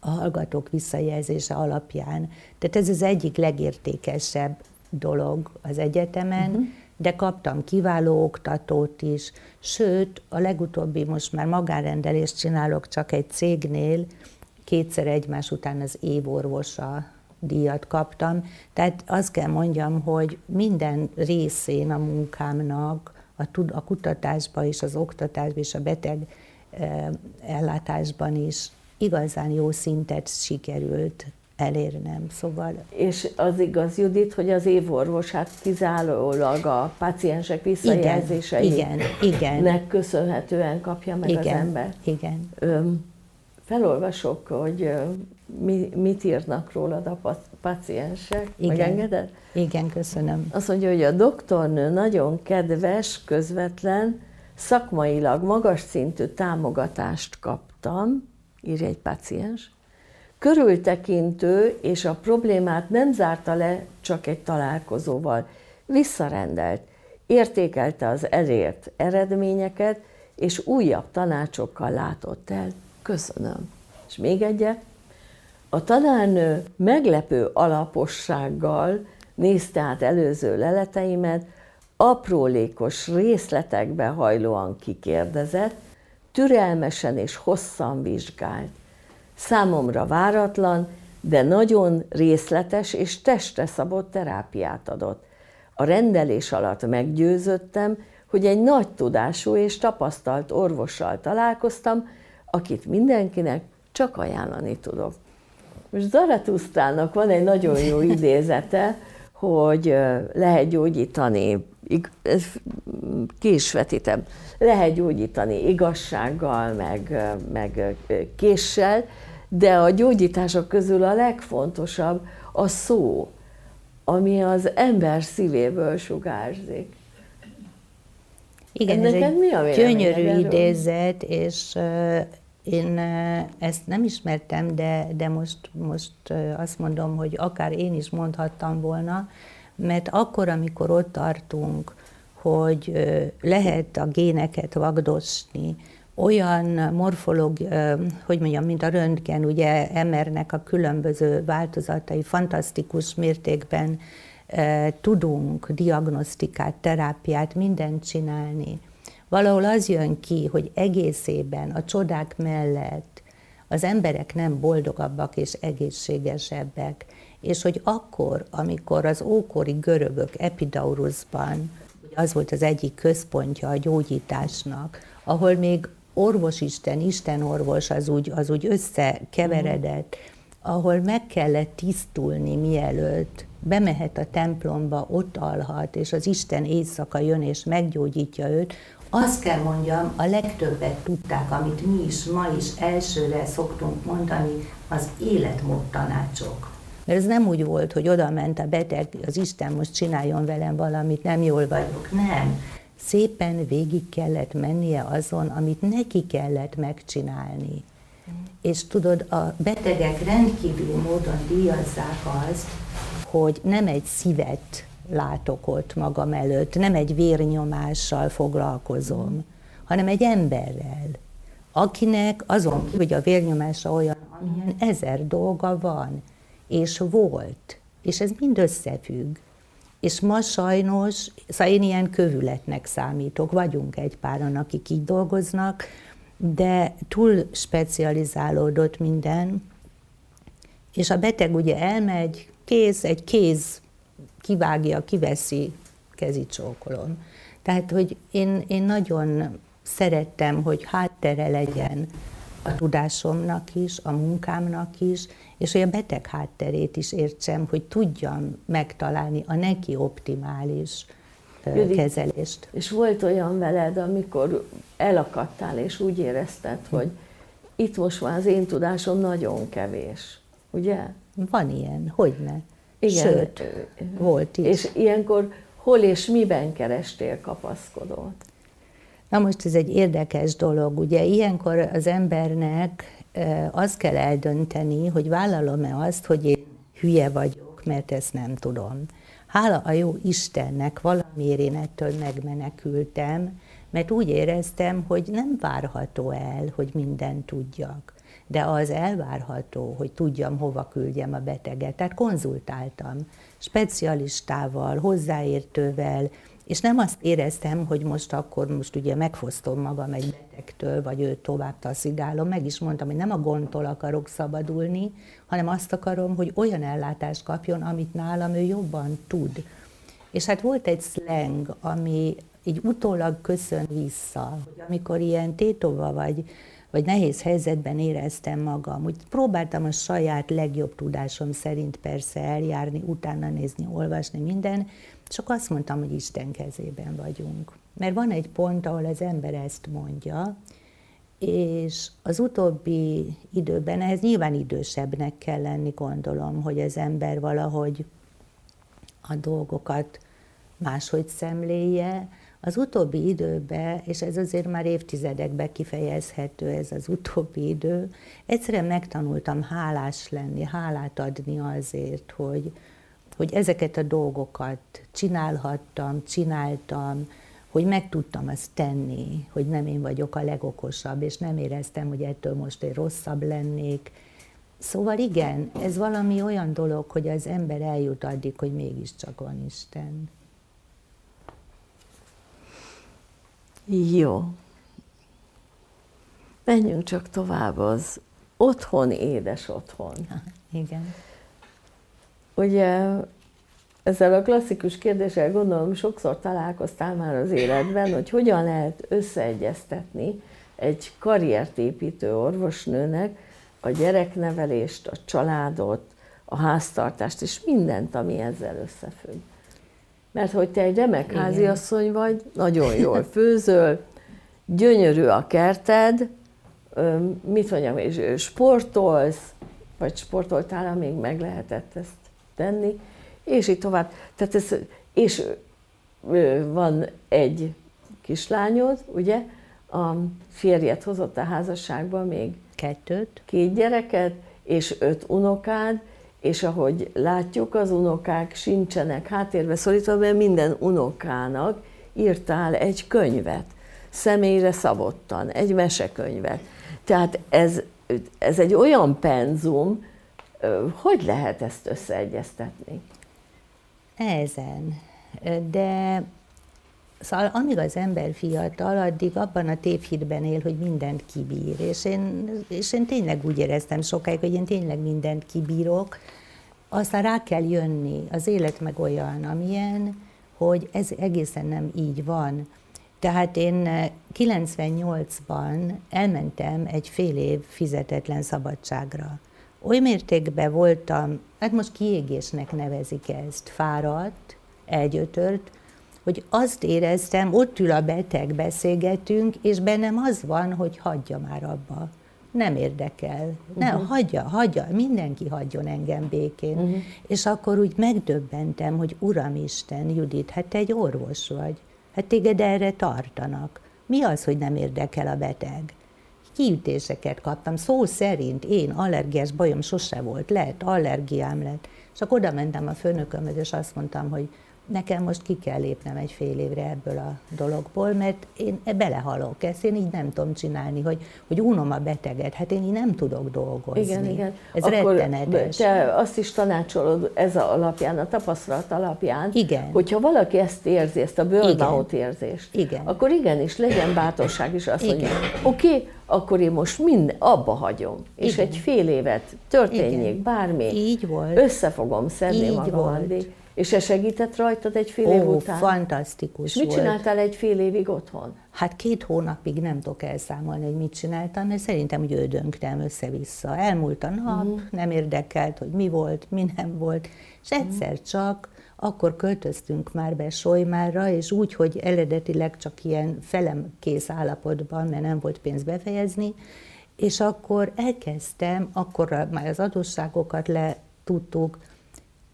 a hallgatók visszajelzése alapján. Tehát ez az egyik legértékesebb dolog az egyetemen, uh-huh. de kaptam kiváló oktatót is, sőt, a legutóbbi, most már magánrendelést csinálok csak egy cégnél, kétszer egymás után az évorvosa díjat kaptam. Tehát azt kell mondjam, hogy minden részén a munkámnak, a, tud, a kutatásban és az oktatásban és a beteg e, ellátásban is igazán jó szintet sikerült elérnem. Szóval... És az igaz, Judit, hogy az évorvos hát kizárólag a páciensek visszajelzéseinek igen, igen, igen. köszönhetően kapja meg igen, az ember. Igen. Öm, felolvasok, hogy mi, mit írnak rólad a paciensek. Igen. Megengeded? Igen, köszönöm. Azt mondja, hogy a doktornő nagyon kedves, közvetlen, szakmailag magas szintű támogatást kaptam, írja egy paciens, körültekintő, és a problémát nem zárta le csak egy találkozóval. Visszarendelt, értékelte az elért eredményeket, és újabb tanácsokkal látott el köszönöm. És még egyet, a tanárnő meglepő alapossággal nézte át előző leleteimet, aprólékos részletekbe hajlóan kikérdezett, türelmesen és hosszan vizsgált. Számomra váratlan, de nagyon részletes és testre szabott terápiát adott. A rendelés alatt meggyőzöttem, hogy egy nagy tudású és tapasztalt orvossal találkoztam, akit mindenkinek csak ajánlani tudok. Most Zaratusztának van egy nagyon jó idézete, hogy lehet gyógyítani, ki is vetítem, lehet gyógyítani igazsággal, meg, meg késsel, de a gyógyítások közül a legfontosabb a szó, ami az ember szívéből sugárzik. Igen, ez egy mi a gyönyörű idézet, és én ezt nem ismertem, de, de most, most azt mondom, hogy akár én is mondhattam volna, mert akkor, amikor ott tartunk, hogy lehet a géneket vagdosni, olyan morfológ, hogy mondjam, mint a röntgen, ugye emernek a különböző változatai fantasztikus mértékben tudunk diagnosztikát, terápiát, mindent csinálni. Valahol az jön ki, hogy egészében a csodák mellett az emberek nem boldogabbak és egészségesebbek, és hogy akkor, amikor az ókori görögök Epidaurusban, az volt az egyik központja a gyógyításnak, ahol még orvosisten, Isten orvos az úgy, az úgy összekeveredett, ahol meg kellett tisztulni mielőtt bemehet a templomba, ott alhat, és az Isten éjszaka jön és meggyógyítja őt, azt kell mondjam, a legtöbbet tudták, amit mi is ma is elsőre szoktunk mondani, az életmód tanácsok. Mert ez nem úgy volt, hogy oda ment a beteg, az Isten most csináljon velem valamit, nem jól vagyok. Nem. Szépen végig kellett mennie azon, amit neki kellett megcsinálni. És tudod, a betegek rendkívül módon díjazzák azt, hogy nem egy szívet látok ott magam előtt, nem egy vérnyomással foglalkozom, hanem egy emberrel, akinek azon kívül, hogy a vérnyomása olyan, amilyen ezer dolga van, és volt, és ez mind összefügg. És ma sajnos, szóval én ilyen kövületnek számítok, vagyunk egy páran, akik így dolgoznak, de túl specializálódott minden, és a beteg ugye elmegy, kéz, egy kéz kivágja, kiveszi, kezi csókolom. Tehát, hogy én, én nagyon szerettem, hogy háttere legyen a tudásomnak is, a munkámnak is, és hogy a beteg hátterét is értsem, hogy tudjam megtalálni a neki optimális Judit, kezelést. És volt olyan veled, amikor elakadtál, és úgy érezted, hogy itt most már az én tudásom nagyon kevés, ugye? Van ilyen, hogy ne. Igen. Sőt, volt is. És ilyenkor hol és miben kerestél kapaszkodót? Na most ez egy érdekes dolog. Ugye ilyenkor az embernek azt kell eldönteni, hogy vállalom-e azt, hogy én hülye vagyok, mert ezt nem tudom. Hála a jó Istennek valamiért én ettől megmenekültem, mert úgy éreztem, hogy nem várható el, hogy mindent tudjak de az elvárható, hogy tudjam, hova küldjem a beteget. Tehát konzultáltam specialistával, hozzáértővel, és nem azt éreztem, hogy most akkor most ugye megfosztom magam egy betegtől, vagy őt tovább taszigálom, meg is mondtam, hogy nem a gondtól akarok szabadulni, hanem azt akarom, hogy olyan ellátást kapjon, amit nálam ő jobban tud. És hát volt egy slang, ami így utólag köszön vissza, hogy amikor ilyen tétova vagy vagy nehéz helyzetben éreztem magam. Úgy próbáltam a saját legjobb tudásom szerint persze eljárni, utána nézni, olvasni, minden, csak azt mondtam, hogy Isten kezében vagyunk. Mert van egy pont, ahol az ember ezt mondja, és az utóbbi időben, ehhez nyilván idősebbnek kell lenni, gondolom, hogy az ember valahogy a dolgokat máshogy szemléje, az utóbbi időben, és ez azért már évtizedekben kifejezhető ez az utóbbi idő, egyszerűen megtanultam hálás lenni, hálát adni azért, hogy, hogy ezeket a dolgokat csinálhattam, csináltam, hogy meg tudtam azt tenni, hogy nem én vagyok a legokosabb, és nem éreztem, hogy ettől most én rosszabb lennék. Szóval igen, ez valami olyan dolog, hogy az ember eljut addig, hogy mégiscsak van Isten. Jó. Menjünk csak tovább az otthon, édes otthon. Igen. Ugye ezzel a klasszikus kérdéssel gondolom sokszor találkoztál már az életben, hogy hogyan lehet összeegyeztetni egy karriert építő orvosnőnek a gyereknevelést, a családot, a háztartást és mindent, ami ezzel összefügg. Mert hogy te egy remek háziasszony vagy, nagyon jól főzöl, gyönyörű a kerted, mit mondjam, és sportolsz, vagy sportoltál, amíg meg lehetett ezt tenni, és így tovább. Tehát ez, és van egy kislányod, ugye, a férjed hozott a házasságba még kettőt, két gyereket, és öt unokád, és ahogy látjuk, az unokák sincsenek háttérbe szorítva, mert minden unokának írtál egy könyvet, személyre szabottan, egy mesekönyvet. Tehát ez, ez egy olyan penzum, hogy lehet ezt összeegyeztetni? Ezen. De Szóval amíg az ember fiatal, addig abban a tévhitben él, hogy mindent kibír. És én, és én tényleg úgy éreztem sokáig, hogy én tényleg mindent kibírok. Aztán rá kell jönni, az élet meg olyan, amilyen, hogy ez egészen nem így van. Tehát én 98-ban elmentem egy fél év fizetetlen szabadságra oly mértékben voltam, hát most kiégésnek nevezik ezt, fáradt, elgyötört, hogy azt éreztem, ott ül a beteg, beszélgetünk, és bennem az van, hogy hagyja már abba. Nem érdekel. Nem, uh-huh. hagyja, hagyja, mindenki hagyjon engem békén. Uh-huh. És akkor úgy megdöbbentem, hogy Uram Isten, Judit, hát te egy orvos vagy. Hát téged erre tartanak. Mi az, hogy nem érdekel a beteg? Kiütéseket kaptam, szó szerint én allergiás bajom sose volt, lehet, allergiám lett. És akkor oda mentem a főnökömhez, és azt mondtam, hogy nekem most ki kell lépnem egy fél évre ebből a dologból, mert én belehalok ezt, én így nem tudom csinálni, hogy, hogy unom a beteget, hát én így nem tudok dolgozni. Igen, igen. Ez Akkor rettenetes. Te azt is tanácsolod ez a alapján, a tapasztalat alapján, igen. hogyha valaki ezt érzi, ezt a burnout érzést, igen. akkor igenis legyen bátorság is azt mondja, oké, okay, akkor én most minden, abba hagyom, és Igen. egy fél évet történjék Igen. bármi, Így volt. össze fogom szedni Így magam volt. addig. És ez segített rajtad egy fél Ó, év után? fantasztikus És mit volt. csináltál egy fél évig otthon? Hát két hónapig nem tudok elszámolni, hogy mit csináltam, mert szerintem úgy ödöngtem össze-vissza. Elmúlt a nap, uh-huh. nem érdekelt, hogy mi volt, mi nem volt, és egyszer uh-huh. csak akkor költöztünk már be Solymárra, és úgy, hogy eredetileg csak ilyen felem kész állapotban, mert nem volt pénz befejezni, és akkor elkezdtem, akkor már az adósságokat le tudtuk,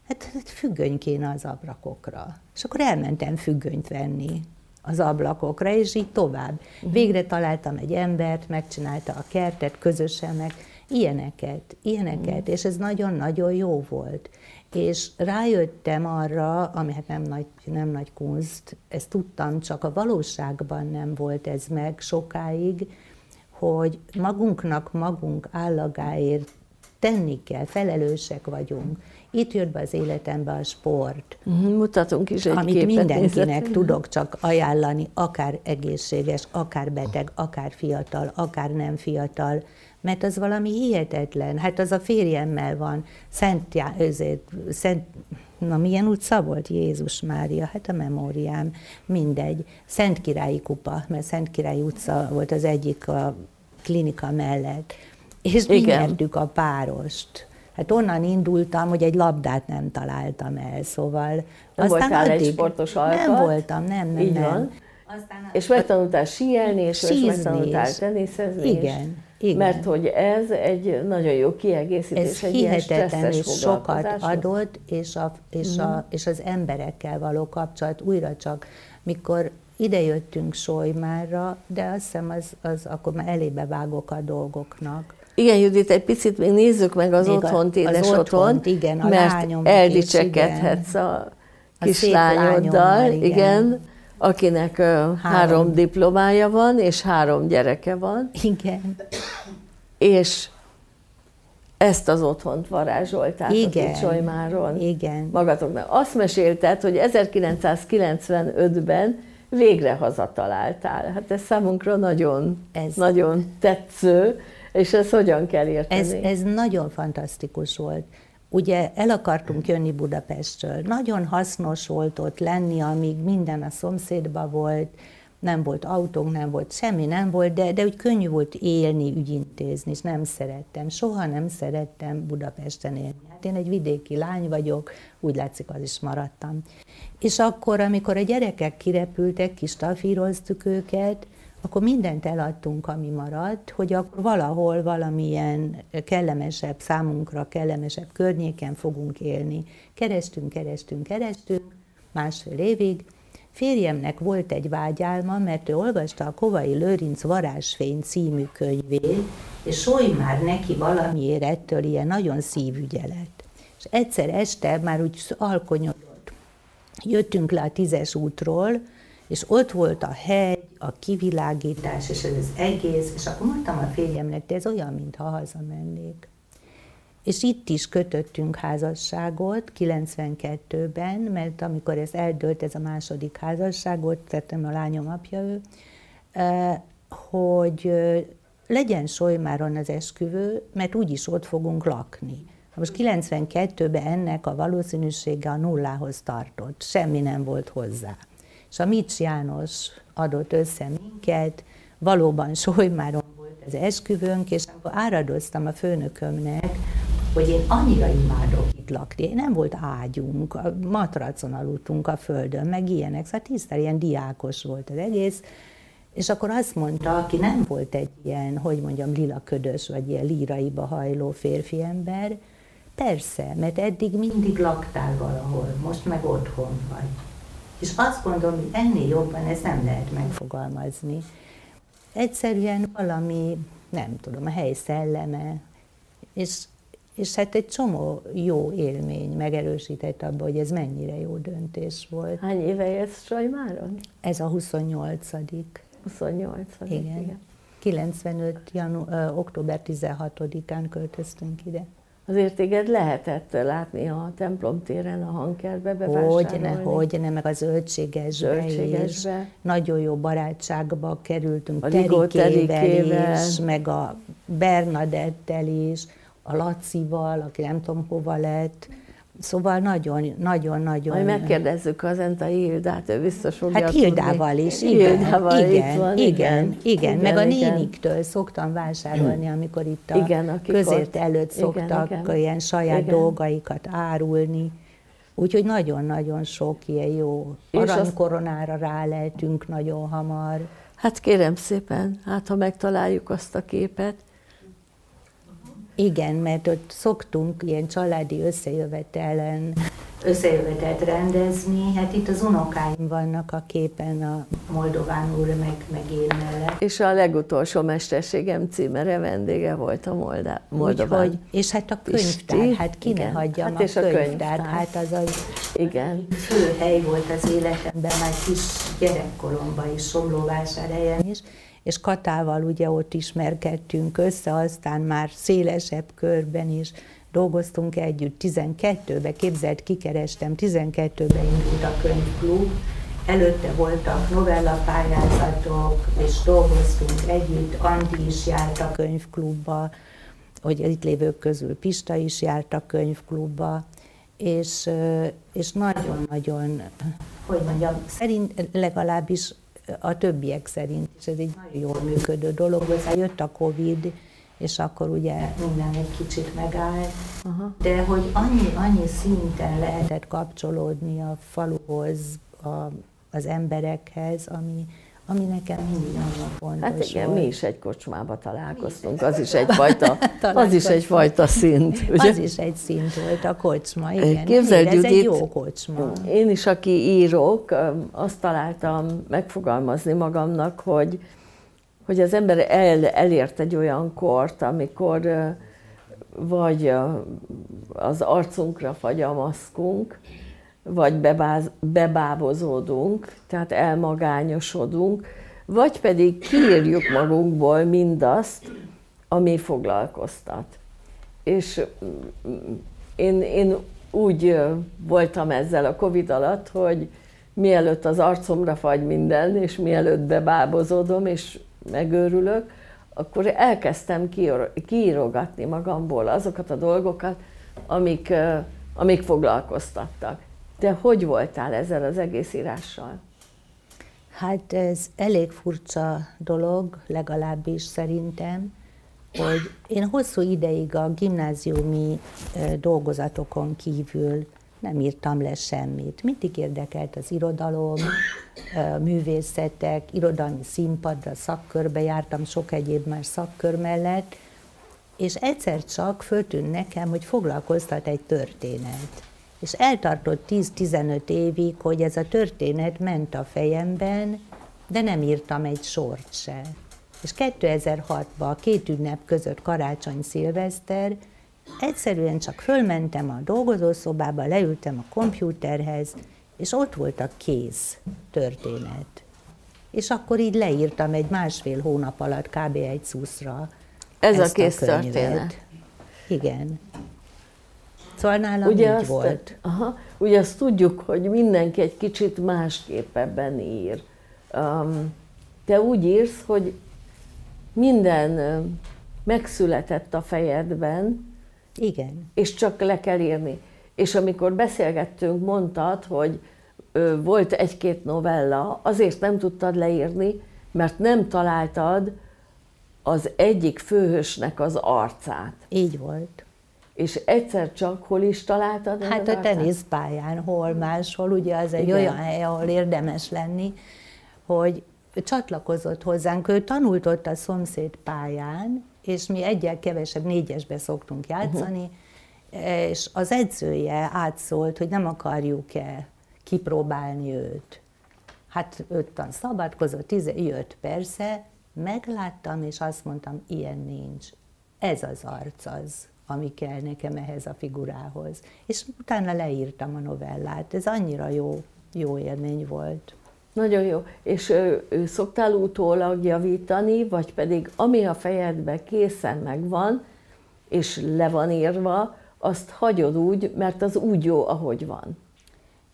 hát, hát függöny kéne az ablakokra. És akkor elmentem függönyt venni az ablakokra, és így tovább. Uh-huh. Végre találtam egy embert, megcsinálta a kertet közösen, meg ilyeneket, ilyeneket, uh-huh. és ez nagyon-nagyon jó volt. És rájöttem arra, ami hát nem nagy, nem nagy kunst, ezt tudtam, csak a valóságban nem volt ez meg sokáig, hogy magunknak magunk állagáért tenni kell, felelősek vagyunk. Itt jött be az életembe a sport. Uh-huh, mutatunk is egy Amit képet mindenkinek nézett. tudok csak ajánlani, akár egészséges, akár beteg, akár fiatal, akár nem fiatal, mert az valami hihetetlen. Hát az a férjemmel van, Szent, Já, özét, Szent na milyen utca volt Jézus Mária, hát a memóriám, mindegy. Szent Királyi kupa, mert Szent Királyi utca volt az egyik a klinika mellett. És mi nyertük a párost. Hát onnan indultam, hogy egy labdát nem találtam el, szóval... Nem aztán voltál addig, egy sportos alkat? Nem voltam, nem, nem, Így nem. Van. Aztán és megtanultál síelni, és, és megtanultál teniszezni Igen. Igen. Mert hogy ez egy nagyon jó kiegészítés, ez egy hihetetlen, és sokat adott, és, a, és, mm. a, és az emberekkel való kapcsolat újra csak, mikor idejöttünk Solymárra, de azt hiszem, az, az akkor már elébe vágok a dolgoknak. Igen, Judit, egy picit még nézzük meg az még otthont, édes az otthont, igen, a mert eldicsekedhetsz a kislányoddal, igen. igen akinek három. három diplomája van, és három gyereke van. Igen. És ezt az otthont varázsoltátok Igen. itt Solymáron. Igen. Magatoknak. Azt mesélted, hogy 1995-ben végre hazataláltál. Hát ez számunkra nagyon, ez, nagyon tetsző, és ez hogyan kell érteni? Ez, ez nagyon fantasztikus volt. Ugye el akartunk jönni Budapestről. Nagyon hasznos volt ott lenni, amíg minden a szomszédba volt, nem volt autónk, nem volt semmi, nem volt, de, de úgy könnyű volt élni, ügyintézni, és nem szerettem. Soha nem szerettem Budapesten élni. Hát én egy vidéki lány vagyok, úgy látszik, az is maradtam. És akkor, amikor a gyerekek kirepültek, kis tafíroztuk őket, akkor mindent eladtunk, ami maradt, hogy akkor valahol valamilyen kellemesebb, számunkra kellemesebb környéken fogunk élni. Kerestünk, kerestünk, kerestünk, másfél évig. Férjemnek volt egy vágyálma, mert ő olvasta a Kovai Lőrinc Varázsfény című könyvét, és soly már neki valamiért ettől ilyen nagyon szívügye lett. És egyszer este már úgy alkonyodott. Jöttünk le a tízes útról, és ott volt a hegy, a kivilágítás, és ez az egész, és akkor mondtam a férjemnek, de ez olyan, mintha hazamennék. És itt is kötöttünk házasságot 92-ben, mert amikor ez eldőlt, ez a második házasságot, tettem a lányom apja ő, hogy legyen Solymáron az esküvő, mert úgyis ott fogunk lakni. Most 92-ben ennek a valószínűsége a nullához tartott, semmi nem volt hozzá. És a Mics János adott össze minket, valóban Solymáron volt az esküvőnk, és akkor áradoztam a főnökömnek, hogy én annyira imádok itt lakni. Nem volt ágyunk, a matracon aludtunk a földön, meg ilyenek. Szóval tisztel, ilyen diákos volt az egész. És akkor azt mondta, aki nem volt egy ilyen, hogy mondjam, lila ködös, vagy ilyen líraiba hajló férfi ember, persze, mert eddig mindig laktál valahol, most meg otthon vagy. És azt gondolom, hogy ennél jobban ez nem lehet megfogalmazni. Egyszerűen valami, nem tudom, a hely szelleme, és, és hát egy csomó jó élmény megerősített abban, hogy ez mennyire jó döntés volt. Hány éve élsz Sajmáron? Ez a 28 28 igen. igen. 95. Janu, ö, október 16-án költöztünk ide. Azért téged lehetett látni a templom téren, a hangkerbe bevásárolni? Hogyne, ne, meg a zöldségesbe, zöldségesbe. is. Nagyon jó barátságba kerültünk a Terikével is, meg a Bernadettel is, a Lacival, aki nem tudom hova lett Szóval nagyon, nagyon, nagyon... Majd megkérdezzük az Entai Hildát, ő biztos fogja Hát Hildával tudni. is, igen, Hildával igen, van, igen, igen, igen, meg a néniktől szoktam vásárolni, amikor itt a igen, közért ott, előtt szoktak igen, igen. ilyen saját igen. dolgaikat árulni. Úgyhogy nagyon-nagyon sok ilyen jó aranykoronára ráleltünk nagyon hamar. Hát kérem szépen, hát ha megtaláljuk azt a képet, igen, mert ott szoktunk ilyen családi összejövetelen összejövetelt rendezni. Hát itt az unokáim vannak a képen, a Moldován úr, meg, meg én mellett. És a legutolsó mesterségem címere vendége volt a Moldá- Moldován. Úgyhogy, és hát a könyvtár, Pisti? hát ki ne hagyjam hát a, és a könyvtár, könyvtár, hát az az Igen. fő hely volt az életemben, már kis gyerekkoromban is, Somlóvásárhelyen is és Katával ugye ott ismerkedtünk össze, aztán már szélesebb körben is dolgoztunk együtt. 12-ben, képzelt, kikerestem, 12-ben indult a könyvklub, előtte voltak novellapályázatok, és dolgoztunk együtt, Andi is járt a könyvklubba, hogy itt lévők közül Pista is járt a könyvklubba, és, és nagyon-nagyon, hogy mondjam, szerint legalábbis a többiek szerint, és ez egy nagyon jól működő dolog. Aztán jött a Covid, és akkor ugye minden egy kicsit megállt, Aha. de hogy annyi, annyi szinten lehetett kapcsolódni a faluhoz, a, az emberekhez, ami, ami nekem mindig nagyon fontos Hát igen, volt. mi is egy kocsmába találkoztunk, az is egyfajta, az is egyfajta szint. Ugye? Az is egy szint volt a kocsma, igen. Képzeld, ez egy jó kocsma. Én is, aki írok, azt találtam megfogalmazni magamnak, hogy, hogy az ember el, elért egy olyan kort, amikor vagy az arcunkra fagy a maszkunk, vagy bebáz, bebábozódunk, tehát elmagányosodunk, vagy pedig kiírjuk magunkból mindazt, ami foglalkoztat. És mm, én, én úgy voltam ezzel a Covid alatt, hogy mielőtt az arcomra fagy minden, és mielőtt bebábozódom, és megőrülök, akkor elkezdtem kiírogatni magamból azokat a dolgokat, amik, amik foglalkoztattak. Te hogy voltál ezzel az egész írással? Hát ez elég furcsa dolog, legalábbis szerintem, hogy én hosszú ideig a gimnáziumi dolgozatokon kívül nem írtam le semmit. Mindig érdekelt az irodalom, művészetek, irodalmi színpadra, szakkörbe jártam, sok egyéb más szakkör mellett, és egyszer csak föltűnt nekem, hogy foglalkoztat egy történet. És eltartott 10-15 évig, hogy ez a történet ment a fejemben, de nem írtam egy sort se. És 2006-ban, a két ünnep között karácsony, szilveszter, egyszerűen csak fölmentem a dolgozószobába, leültem a kompjúterhez, és ott volt a kész történet. És akkor így leírtam egy másfél hónap alatt kb. egy szuszra. Ez a kész a történet. Igen. Szóval nálam ugye így azt, volt. Aha, ugye azt tudjuk, hogy mindenki egy kicsit másképp ebben ír. Um, te úgy írsz, hogy minden megszületett a fejedben, igen. És csak le kell írni. És amikor beszélgettünk, mondtad, hogy volt egy-két novella, azért nem tudtad leírni, mert nem találtad az egyik főhősnek az arcát. Így volt. És egyszer csak hol is találtad? Hát a teniszpályán, hol máshol, ugye az egy Igen. olyan hely, ahol érdemes lenni, hogy csatlakozott hozzánk, ő tanult ott a szomszéd pályán, és mi egyel kevesebb négyesbe szoktunk játszani, uh-huh. és az edzője átszólt, hogy nem akarjuk-e kipróbálni őt. Hát öttan szabadkozott, tíze, jött persze, megláttam, és azt mondtam, ilyen nincs. Ez az arc az, ami kell nekem ehhez a figurához. És utána leírtam a novellát. Ez annyira jó, jó élmény volt. Nagyon jó. És ő, ő szoktál utólag javítani, vagy pedig ami a fejedbe készen megvan, és le van írva, azt hagyod úgy, mert az úgy jó, ahogy van.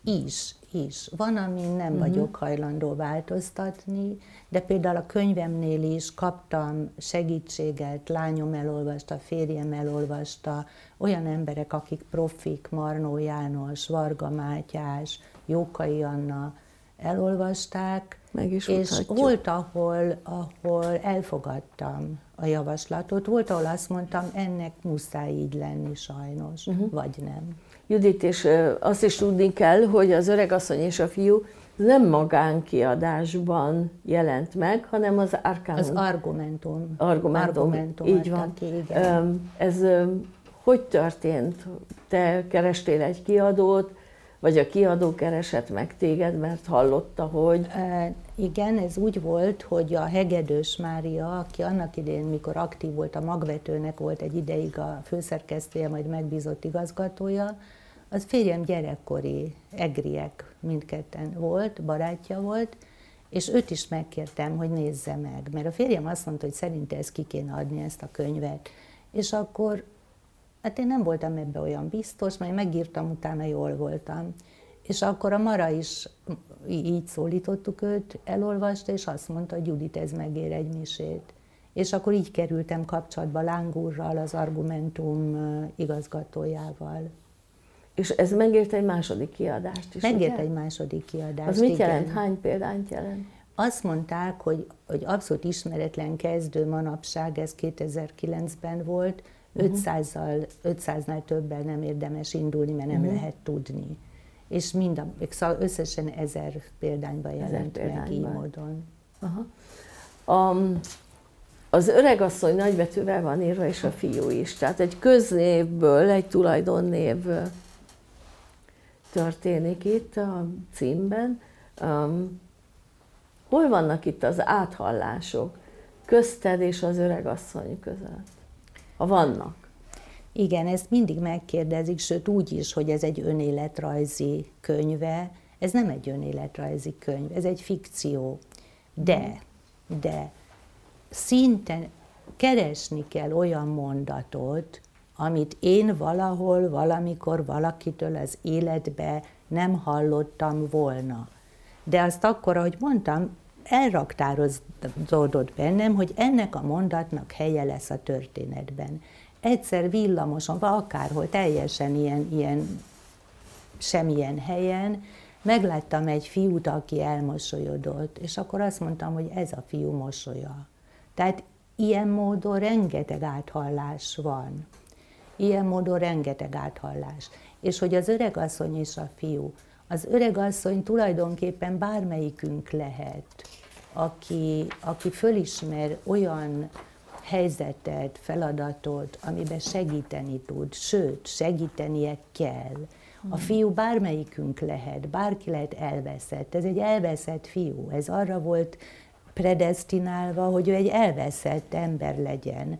Is, is. Van, amin nem uh-huh. vagyok hajlandó változtatni, de például a könyvemnél is kaptam segítséget, lányom elolvasta, férjem elolvasta, olyan emberek, akik profik, Marnó János, Varga Mátyás, Jókai Anna, elolvasták, Meg is és mutatjuk. volt, ahol, ahol elfogadtam a javaslatot, volt, ahol azt mondtam, ennek muszáj így lenni sajnos, uh-huh. vagy nem. Judit, és azt is tudni kell, hogy az öregasszony és a fiú nem magánkiadásban jelent meg, hanem az Arcanum. Az Argumentum. Argumentum, Argumentum így van. Ki, igen. Ez hogy történt? Te kerestél egy kiadót, vagy a kiadó keresett meg téged, mert hallotta, hogy... E, igen, ez úgy volt, hogy a Hegedős Mária, aki annak idején, mikor aktív volt a magvetőnek, volt egy ideig a főszerkesztője, majd megbízott igazgatója, az férjem gyerekkori egriek mindketten volt, barátja volt, és őt is megkértem, hogy nézze meg, mert a férjem azt mondta, hogy szerinte ezt ki kéne adni, ezt a könyvet. És akkor Hát én nem voltam ebbe olyan biztos, majd megírtam, utána jól voltam. És akkor a Mara is így szólítottuk őt, elolvasta, és azt mondta, hogy Judit, ez megér egy misét. És akkor így kerültem kapcsolatba Lángúrral, az Argumentum igazgatójával. És ez megért egy második kiadást is, Megért ugye? egy második kiadást, Az mit igen. jelent? Hány példányt jelent? Azt mondták, hogy, hogy abszolút ismeretlen kezdő manapság, ez 2009-ben volt, 500-zal, 500-nál többel nem érdemes indulni, mert nem uh-huh. lehet tudni. És mind a, szóval összesen ezer példányban jelent ezer meg így módon. Aha. Um, az öregasszony nagybetűvel van írva, és a fiú is. Tehát egy köznévből egy tulajdonnév történik itt a címben. Um, hol vannak itt az áthallások közted és az öregasszony között? Ha vannak. Igen, ezt mindig megkérdezik, sőt úgy is, hogy ez egy önéletrajzi könyve. Ez nem egy önéletrajzi könyv, ez egy fikció. De, de szinten keresni kell olyan mondatot, amit én valahol, valamikor valakitől az életbe nem hallottam volna. De azt akkor, ahogy mondtam, elraktározódott bennem, hogy ennek a mondatnak helye lesz a történetben. Egyszer villamoson, vagy akárhol, teljesen ilyen, ilyen semmilyen helyen, megláttam egy fiút, aki elmosolyodott, és akkor azt mondtam, hogy ez a fiú mosolya. Tehát ilyen módon rengeteg áthallás van. Ilyen módon rengeteg áthallás. És hogy az öregasszony és a fiú, az öregasszony tulajdonképpen bármelyikünk lehet, aki, aki fölismer olyan helyzetet, feladatot, amiben segíteni tud, sőt, segítenie kell. A fiú bármelyikünk lehet, bárki lehet elveszett. Ez egy elveszett fiú. Ez arra volt predestinálva, hogy ő egy elveszett ember legyen.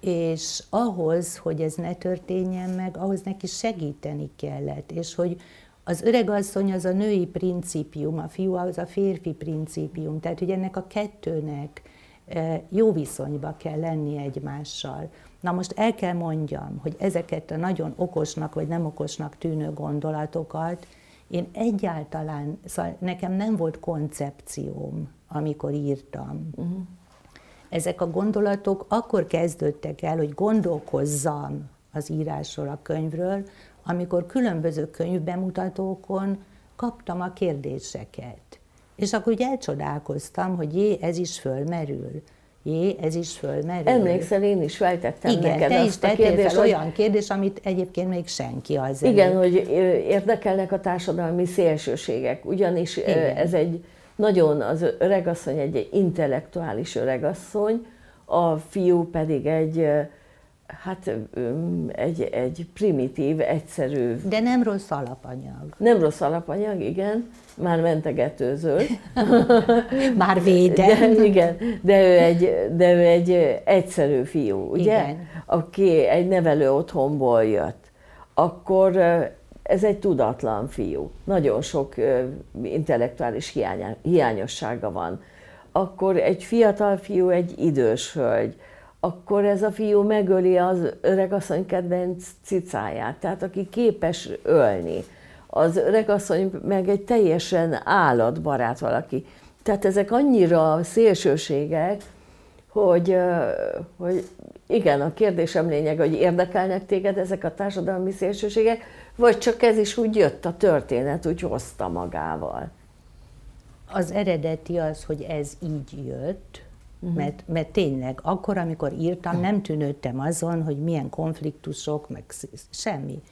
És ahhoz, hogy ez ne történjen meg, ahhoz neki segíteni kellett. És hogy az öregasszony az a női principium, a fiú az a férfi principium, tehát hogy ennek a kettőnek e, jó viszonyba kell lenni egymással. Na most el kell mondjam, hogy ezeket a nagyon okosnak vagy nem okosnak tűnő gondolatokat én egyáltalán, szóval nekem nem volt koncepcióm, amikor írtam. Uh-huh. Ezek a gondolatok akkor kezdődtek el, hogy gondolkozzam az írásról, a könyvről, amikor különböző könyvbemutatókon kaptam a kérdéseket. És akkor úgy elcsodálkoztam, hogy jé, ez is fölmerül. Jé, ez is fölmerül. Emlékszel, én is feltettem Igen, neked te azt is a kérdést, hogy- olyan kérdés, amit egyébként még senki az Igen, előtt. hogy érdekelnek a társadalmi szélsőségek, ugyanis Igen. ez egy nagyon, az öregasszony egy intellektuális öregasszony, a fiú pedig egy, hát egy, egy primitív, egyszerű, De nem rossz alapanyag. nem rossz alapanyag, igen, már mentegetőzöl, Már védem. de, igen, de ő egy, de ő egy egyszerű fiú, ugye? Igen. Aki egy nevelő otthonból jött. Akkor ez egy tudatlan fiú. Nagyon sok intellektuális hiánya, hiányossága van. Akkor egy fiatal fiú egy idős hölgy. Akkor ez a fiú megöli az öregasszony kedvenc cicáját, tehát aki képes ölni. Az öregasszony meg egy teljesen állatbarát valaki. Tehát ezek annyira szélsőségek, hogy, hogy igen, a kérdésem lényeg, hogy érdekelnek téged ezek a társadalmi szélsőségek, vagy csak ez is úgy jött a történet, úgy hozta magával. Az eredeti az, hogy ez így jött, uh-huh. mert, mert tényleg akkor, amikor írtam, nem tűnődtem azon, hogy milyen konfliktusok, meg semmi.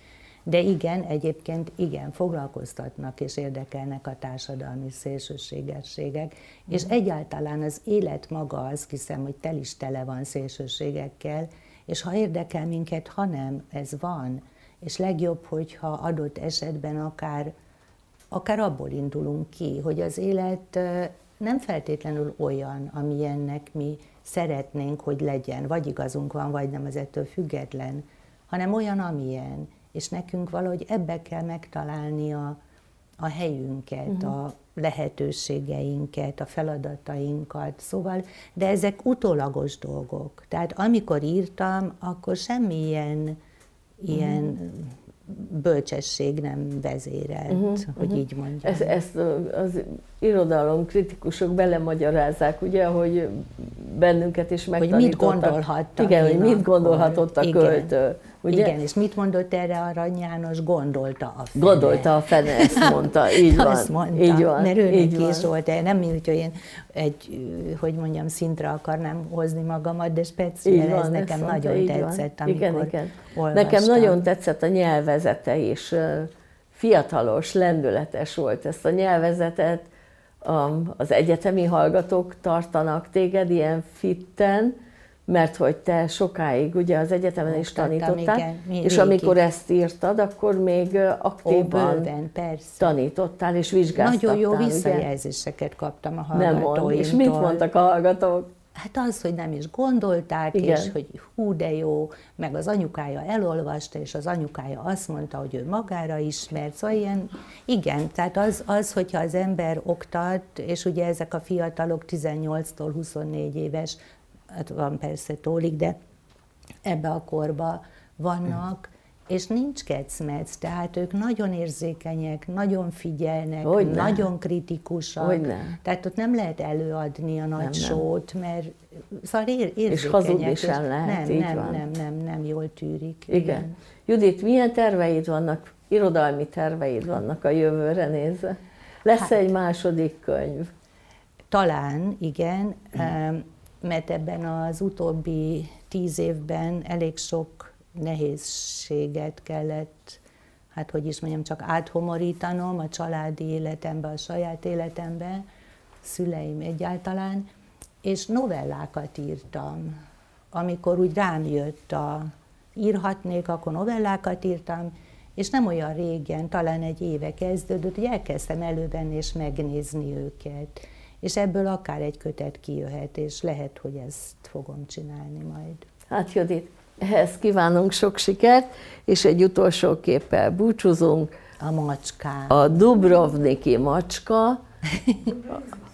De igen, egyébként igen, foglalkoztatnak és érdekelnek a társadalmi szélsőségességek, és egyáltalán az élet maga azt hiszem, hogy tel is tele van szélsőségekkel, és ha érdekel minket, ha nem, ez van. És legjobb, hogyha adott esetben akár akár abból indulunk ki, hogy az élet nem feltétlenül olyan, amilyennek mi szeretnénk, hogy legyen, vagy igazunk van, vagy nem, az ettől független, hanem olyan, amilyen. És nekünk valahogy ebbe kell megtalálni a, a helyünket, uh-huh. a lehetőségeinket, a feladatainkat, szóval, de ezek utólagos dolgok. Tehát amikor írtam, akkor semmilyen ilyen bölcsesség nem vezérelt, uh-huh, hogy így mondjam. Ez, ezt az irodalom kritikusok belemagyarázzák, ugye, hogy bennünket is mit megtanítottak. gondolhattam Igen, hogy mit gondolhatott a Igen. Ugye? Igen, és mit mondott erre Arany János? Gondolta a fene. Gondolta a fene, ezt mondta, így van. Azt mondta, így van, mert ő neki is volt, de nem úgy, hogy én egy, hogy mondjam, szintre akarnám hozni magamat, de speciál, ez nekem mondta, nagyon így van. tetszett, amikor igen, igen. olvastam. Nekem nagyon tetszett a nyelvezete ö, Fiatalos, lendületes volt ezt a nyelvezetet. Az egyetemi hallgatók tartanak téged ilyen fitten, mert hogy te sokáig ugye az egyetemen is Oktattam, tanítottál, igen, és végig. amikor ezt írtad, akkor még ö, Ó, aktívan bőven, persze. tanítottál és vizsgáztattál. Nagyon jó ugye? visszajelzéseket kaptam a Nem hallgatóimtól. mond. És mit mondtak a hallgatók? Hát az, hogy nem is gondolták, Igen. és hogy hú, de jó, meg az anyukája elolvasta, és az anyukája azt mondta, hogy ő magára ismert, szóval ilyen, igen, tehát az, az, hogyha az ember oktat, és ugye ezek a fiatalok 18-tól 24 éves, hát van persze tólik, de ebbe a korba vannak, és nincs kecmec, tehát ők nagyon érzékenyek, nagyon figyelnek, Hogyne. nagyon kritikusak. Hogyne. Tehát ott nem lehet előadni a nagy nem. sót, mert szóval ér, érzékenyek. hazudni sem lehet, nem, így nem, van. nem, nem, nem jól tűrik. Igen. Judit, milyen terveid vannak, irodalmi terveid vannak a jövőre nézve? Lesz hát, egy második könyv? Talán, igen, em, mert ebben az utóbbi tíz évben elég sok nehézséget kellett, hát hogy is mondjam, csak áthomorítanom a családi életembe, a saját életembe, szüleim egyáltalán, és novellákat írtam. Amikor úgy rám jött a írhatnék, akkor novellákat írtam, és nem olyan régen, talán egy éve kezdődött, hogy elkezdtem elővenni és megnézni őket. És ebből akár egy kötet kijöhet, és lehet, hogy ezt fogom csinálni majd. Hát Judit, ehhez kívánunk sok sikert, és egy utolsó képpel búcsúzunk. A macskám. A Dubrovniki macska,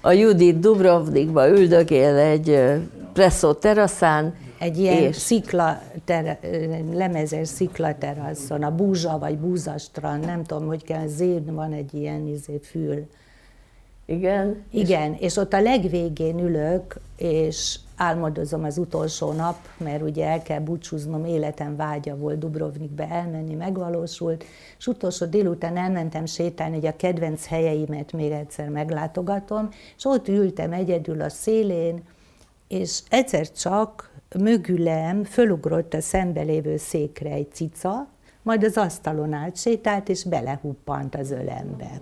a Judit Dubrovnikba üldögél egy presszó teraszán, Egy ilyen és szikla, ter, lemezes sziklaterasszon, a búzsa vagy búzastrand, nem tudom, hogy kell, zén van egy ilyen izé, fül. Igen, Igen, és ott a legvégén ülök, és álmodozom az utolsó nap, mert ugye el kell búcsúznom, életem vágya volt Dubrovnikbe elmenni, megvalósult, és utolsó délután elmentem sétálni, hogy a kedvenc helyeimet még egyszer meglátogatom, és ott ültem egyedül a szélén, és egyszer csak mögülem fölugrott a szembelévő székre egy cica, majd az asztalon át sétált, és belehuppant az ölembe.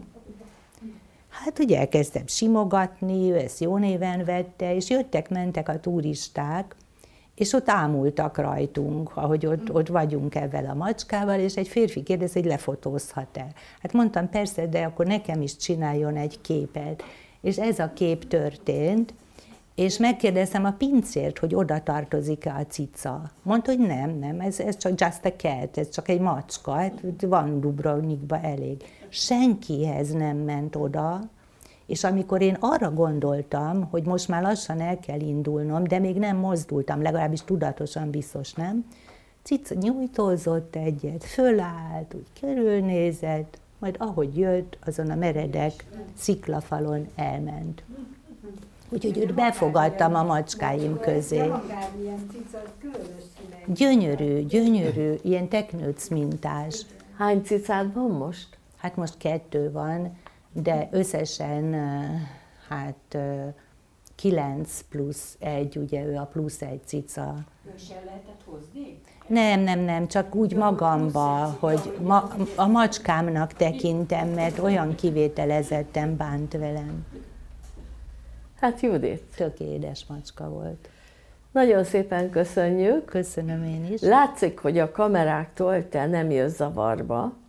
Hát ugye elkezdtem simogatni, ő ezt jó néven vette, és jöttek-mentek a turisták, és ott ámultak rajtunk, ahogy ott, ott vagyunk ezzel a macskával, és egy férfi kérdezi, hogy lefotózhat-e. Hát mondtam, persze, de akkor nekem is csináljon egy képet. És ez a kép történt, és megkérdeztem a pincért, hogy oda tartozik-e a cica. Mondta, hogy nem, nem, ez, ez csak just a cat, ez csak egy macska, hát van Dubrovnikba elég. Senkihez nem ment oda, és amikor én arra gondoltam, hogy most már lassan el kell indulnom, de még nem mozdultam, legalábbis tudatosan biztos nem, cica nyújtózott egyet, fölállt, úgy körülnézett, majd ahogy jött, azon a meredek sziklafalon elment. Úgyhogy őt befogadtam a macskáim közé. Gyönyörű, gyönyörű, ilyen teknőc mintás. Hány cicád van most? Hát most kettő van, de összesen hát kilenc plusz egy, ugye ő a plusz egy cica. sem lehetett hozni? Nem, nem, nem, csak úgy magamba, hogy ma, a macskámnak tekintem, mert olyan kivételezetten bánt velem. Hát Judit. Tök édes macska volt. Nagyon szépen köszönjük. Köszönöm én is. Látszik, hogy a kameráktól te nem jössz zavarba,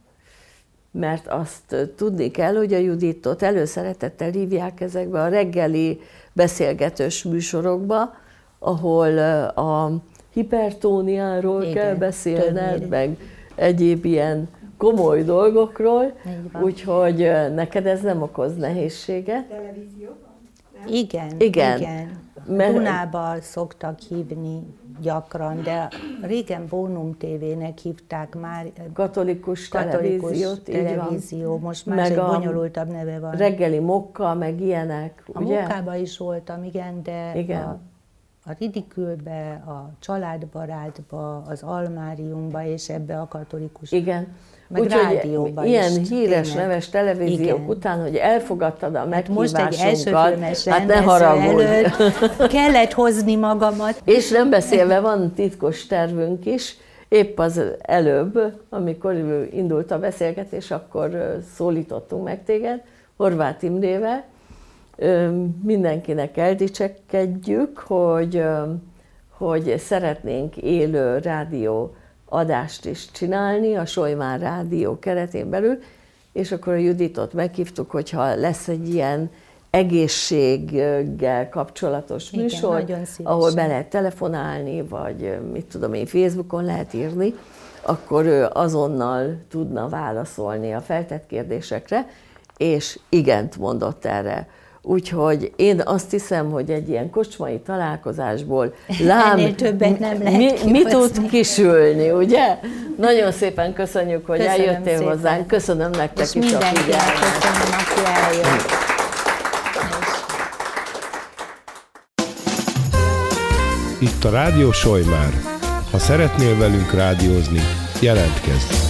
mert azt tudni kell, hogy a Juditot előszeretettel hívják ezekbe a reggeli beszélgetős műsorokba, ahol a hipertóniáról Igen, kell beszélned, többnyire. meg egyéb ilyen komoly dolgokról, úgyhogy neked ez nem okoz nehézséget. Televízióban? Igen, igen. igen. Mert... Dunába szoktak hívni gyakran, de régen Bónum TV-nek hívták már. Katolikus, katolikus televíziót, televízió, most már meg egy bonyolultabb neve van. Reggeli mokka, meg ilyenek, A ugye? mokkában is voltam, igen, de igen. a a ridikülbe, a családbarátba, az almáriumba és ebbe a katolikus. Igen. Meg Úgyhogy ilyen is, híres, tényleg. neves televíziók Igen. után, hogy elfogadtad a meghívásunkat, most egy első hát ne haragudj. Előtt kellett hozni magamat. És nem beszélve van titkos tervünk is, épp az előbb, amikor indult a beszélgetés, akkor szólítottunk meg téged, Horváth Imrével, mindenkinek eldicsekedjük, hogy, hogy szeretnénk élő rádió adást is csinálni a Solymár Rádió keretén belül, és akkor a Juditot meghívtuk, hogyha lesz egy ilyen egészséggel kapcsolatos Igen, műsor, ahol be lehet telefonálni, vagy mit tudom én, Facebookon lehet írni, akkor ő azonnal tudna válaszolni a feltett kérdésekre, és igent mondott erre. Úgyhogy én azt hiszem, hogy egy ilyen kocsmai találkozásból lám, Ennél többet nem lehet mi, mi tud kisülni, ugye? Nagyon szépen köszönjük, hogy köszönöm eljöttél szépen. hozzánk. Köszönöm nektek És is a figyelmet. köszönöm, aki eljött. Itt a Rádió Sojmár. Ha szeretnél velünk rádiózni, jelentkezz!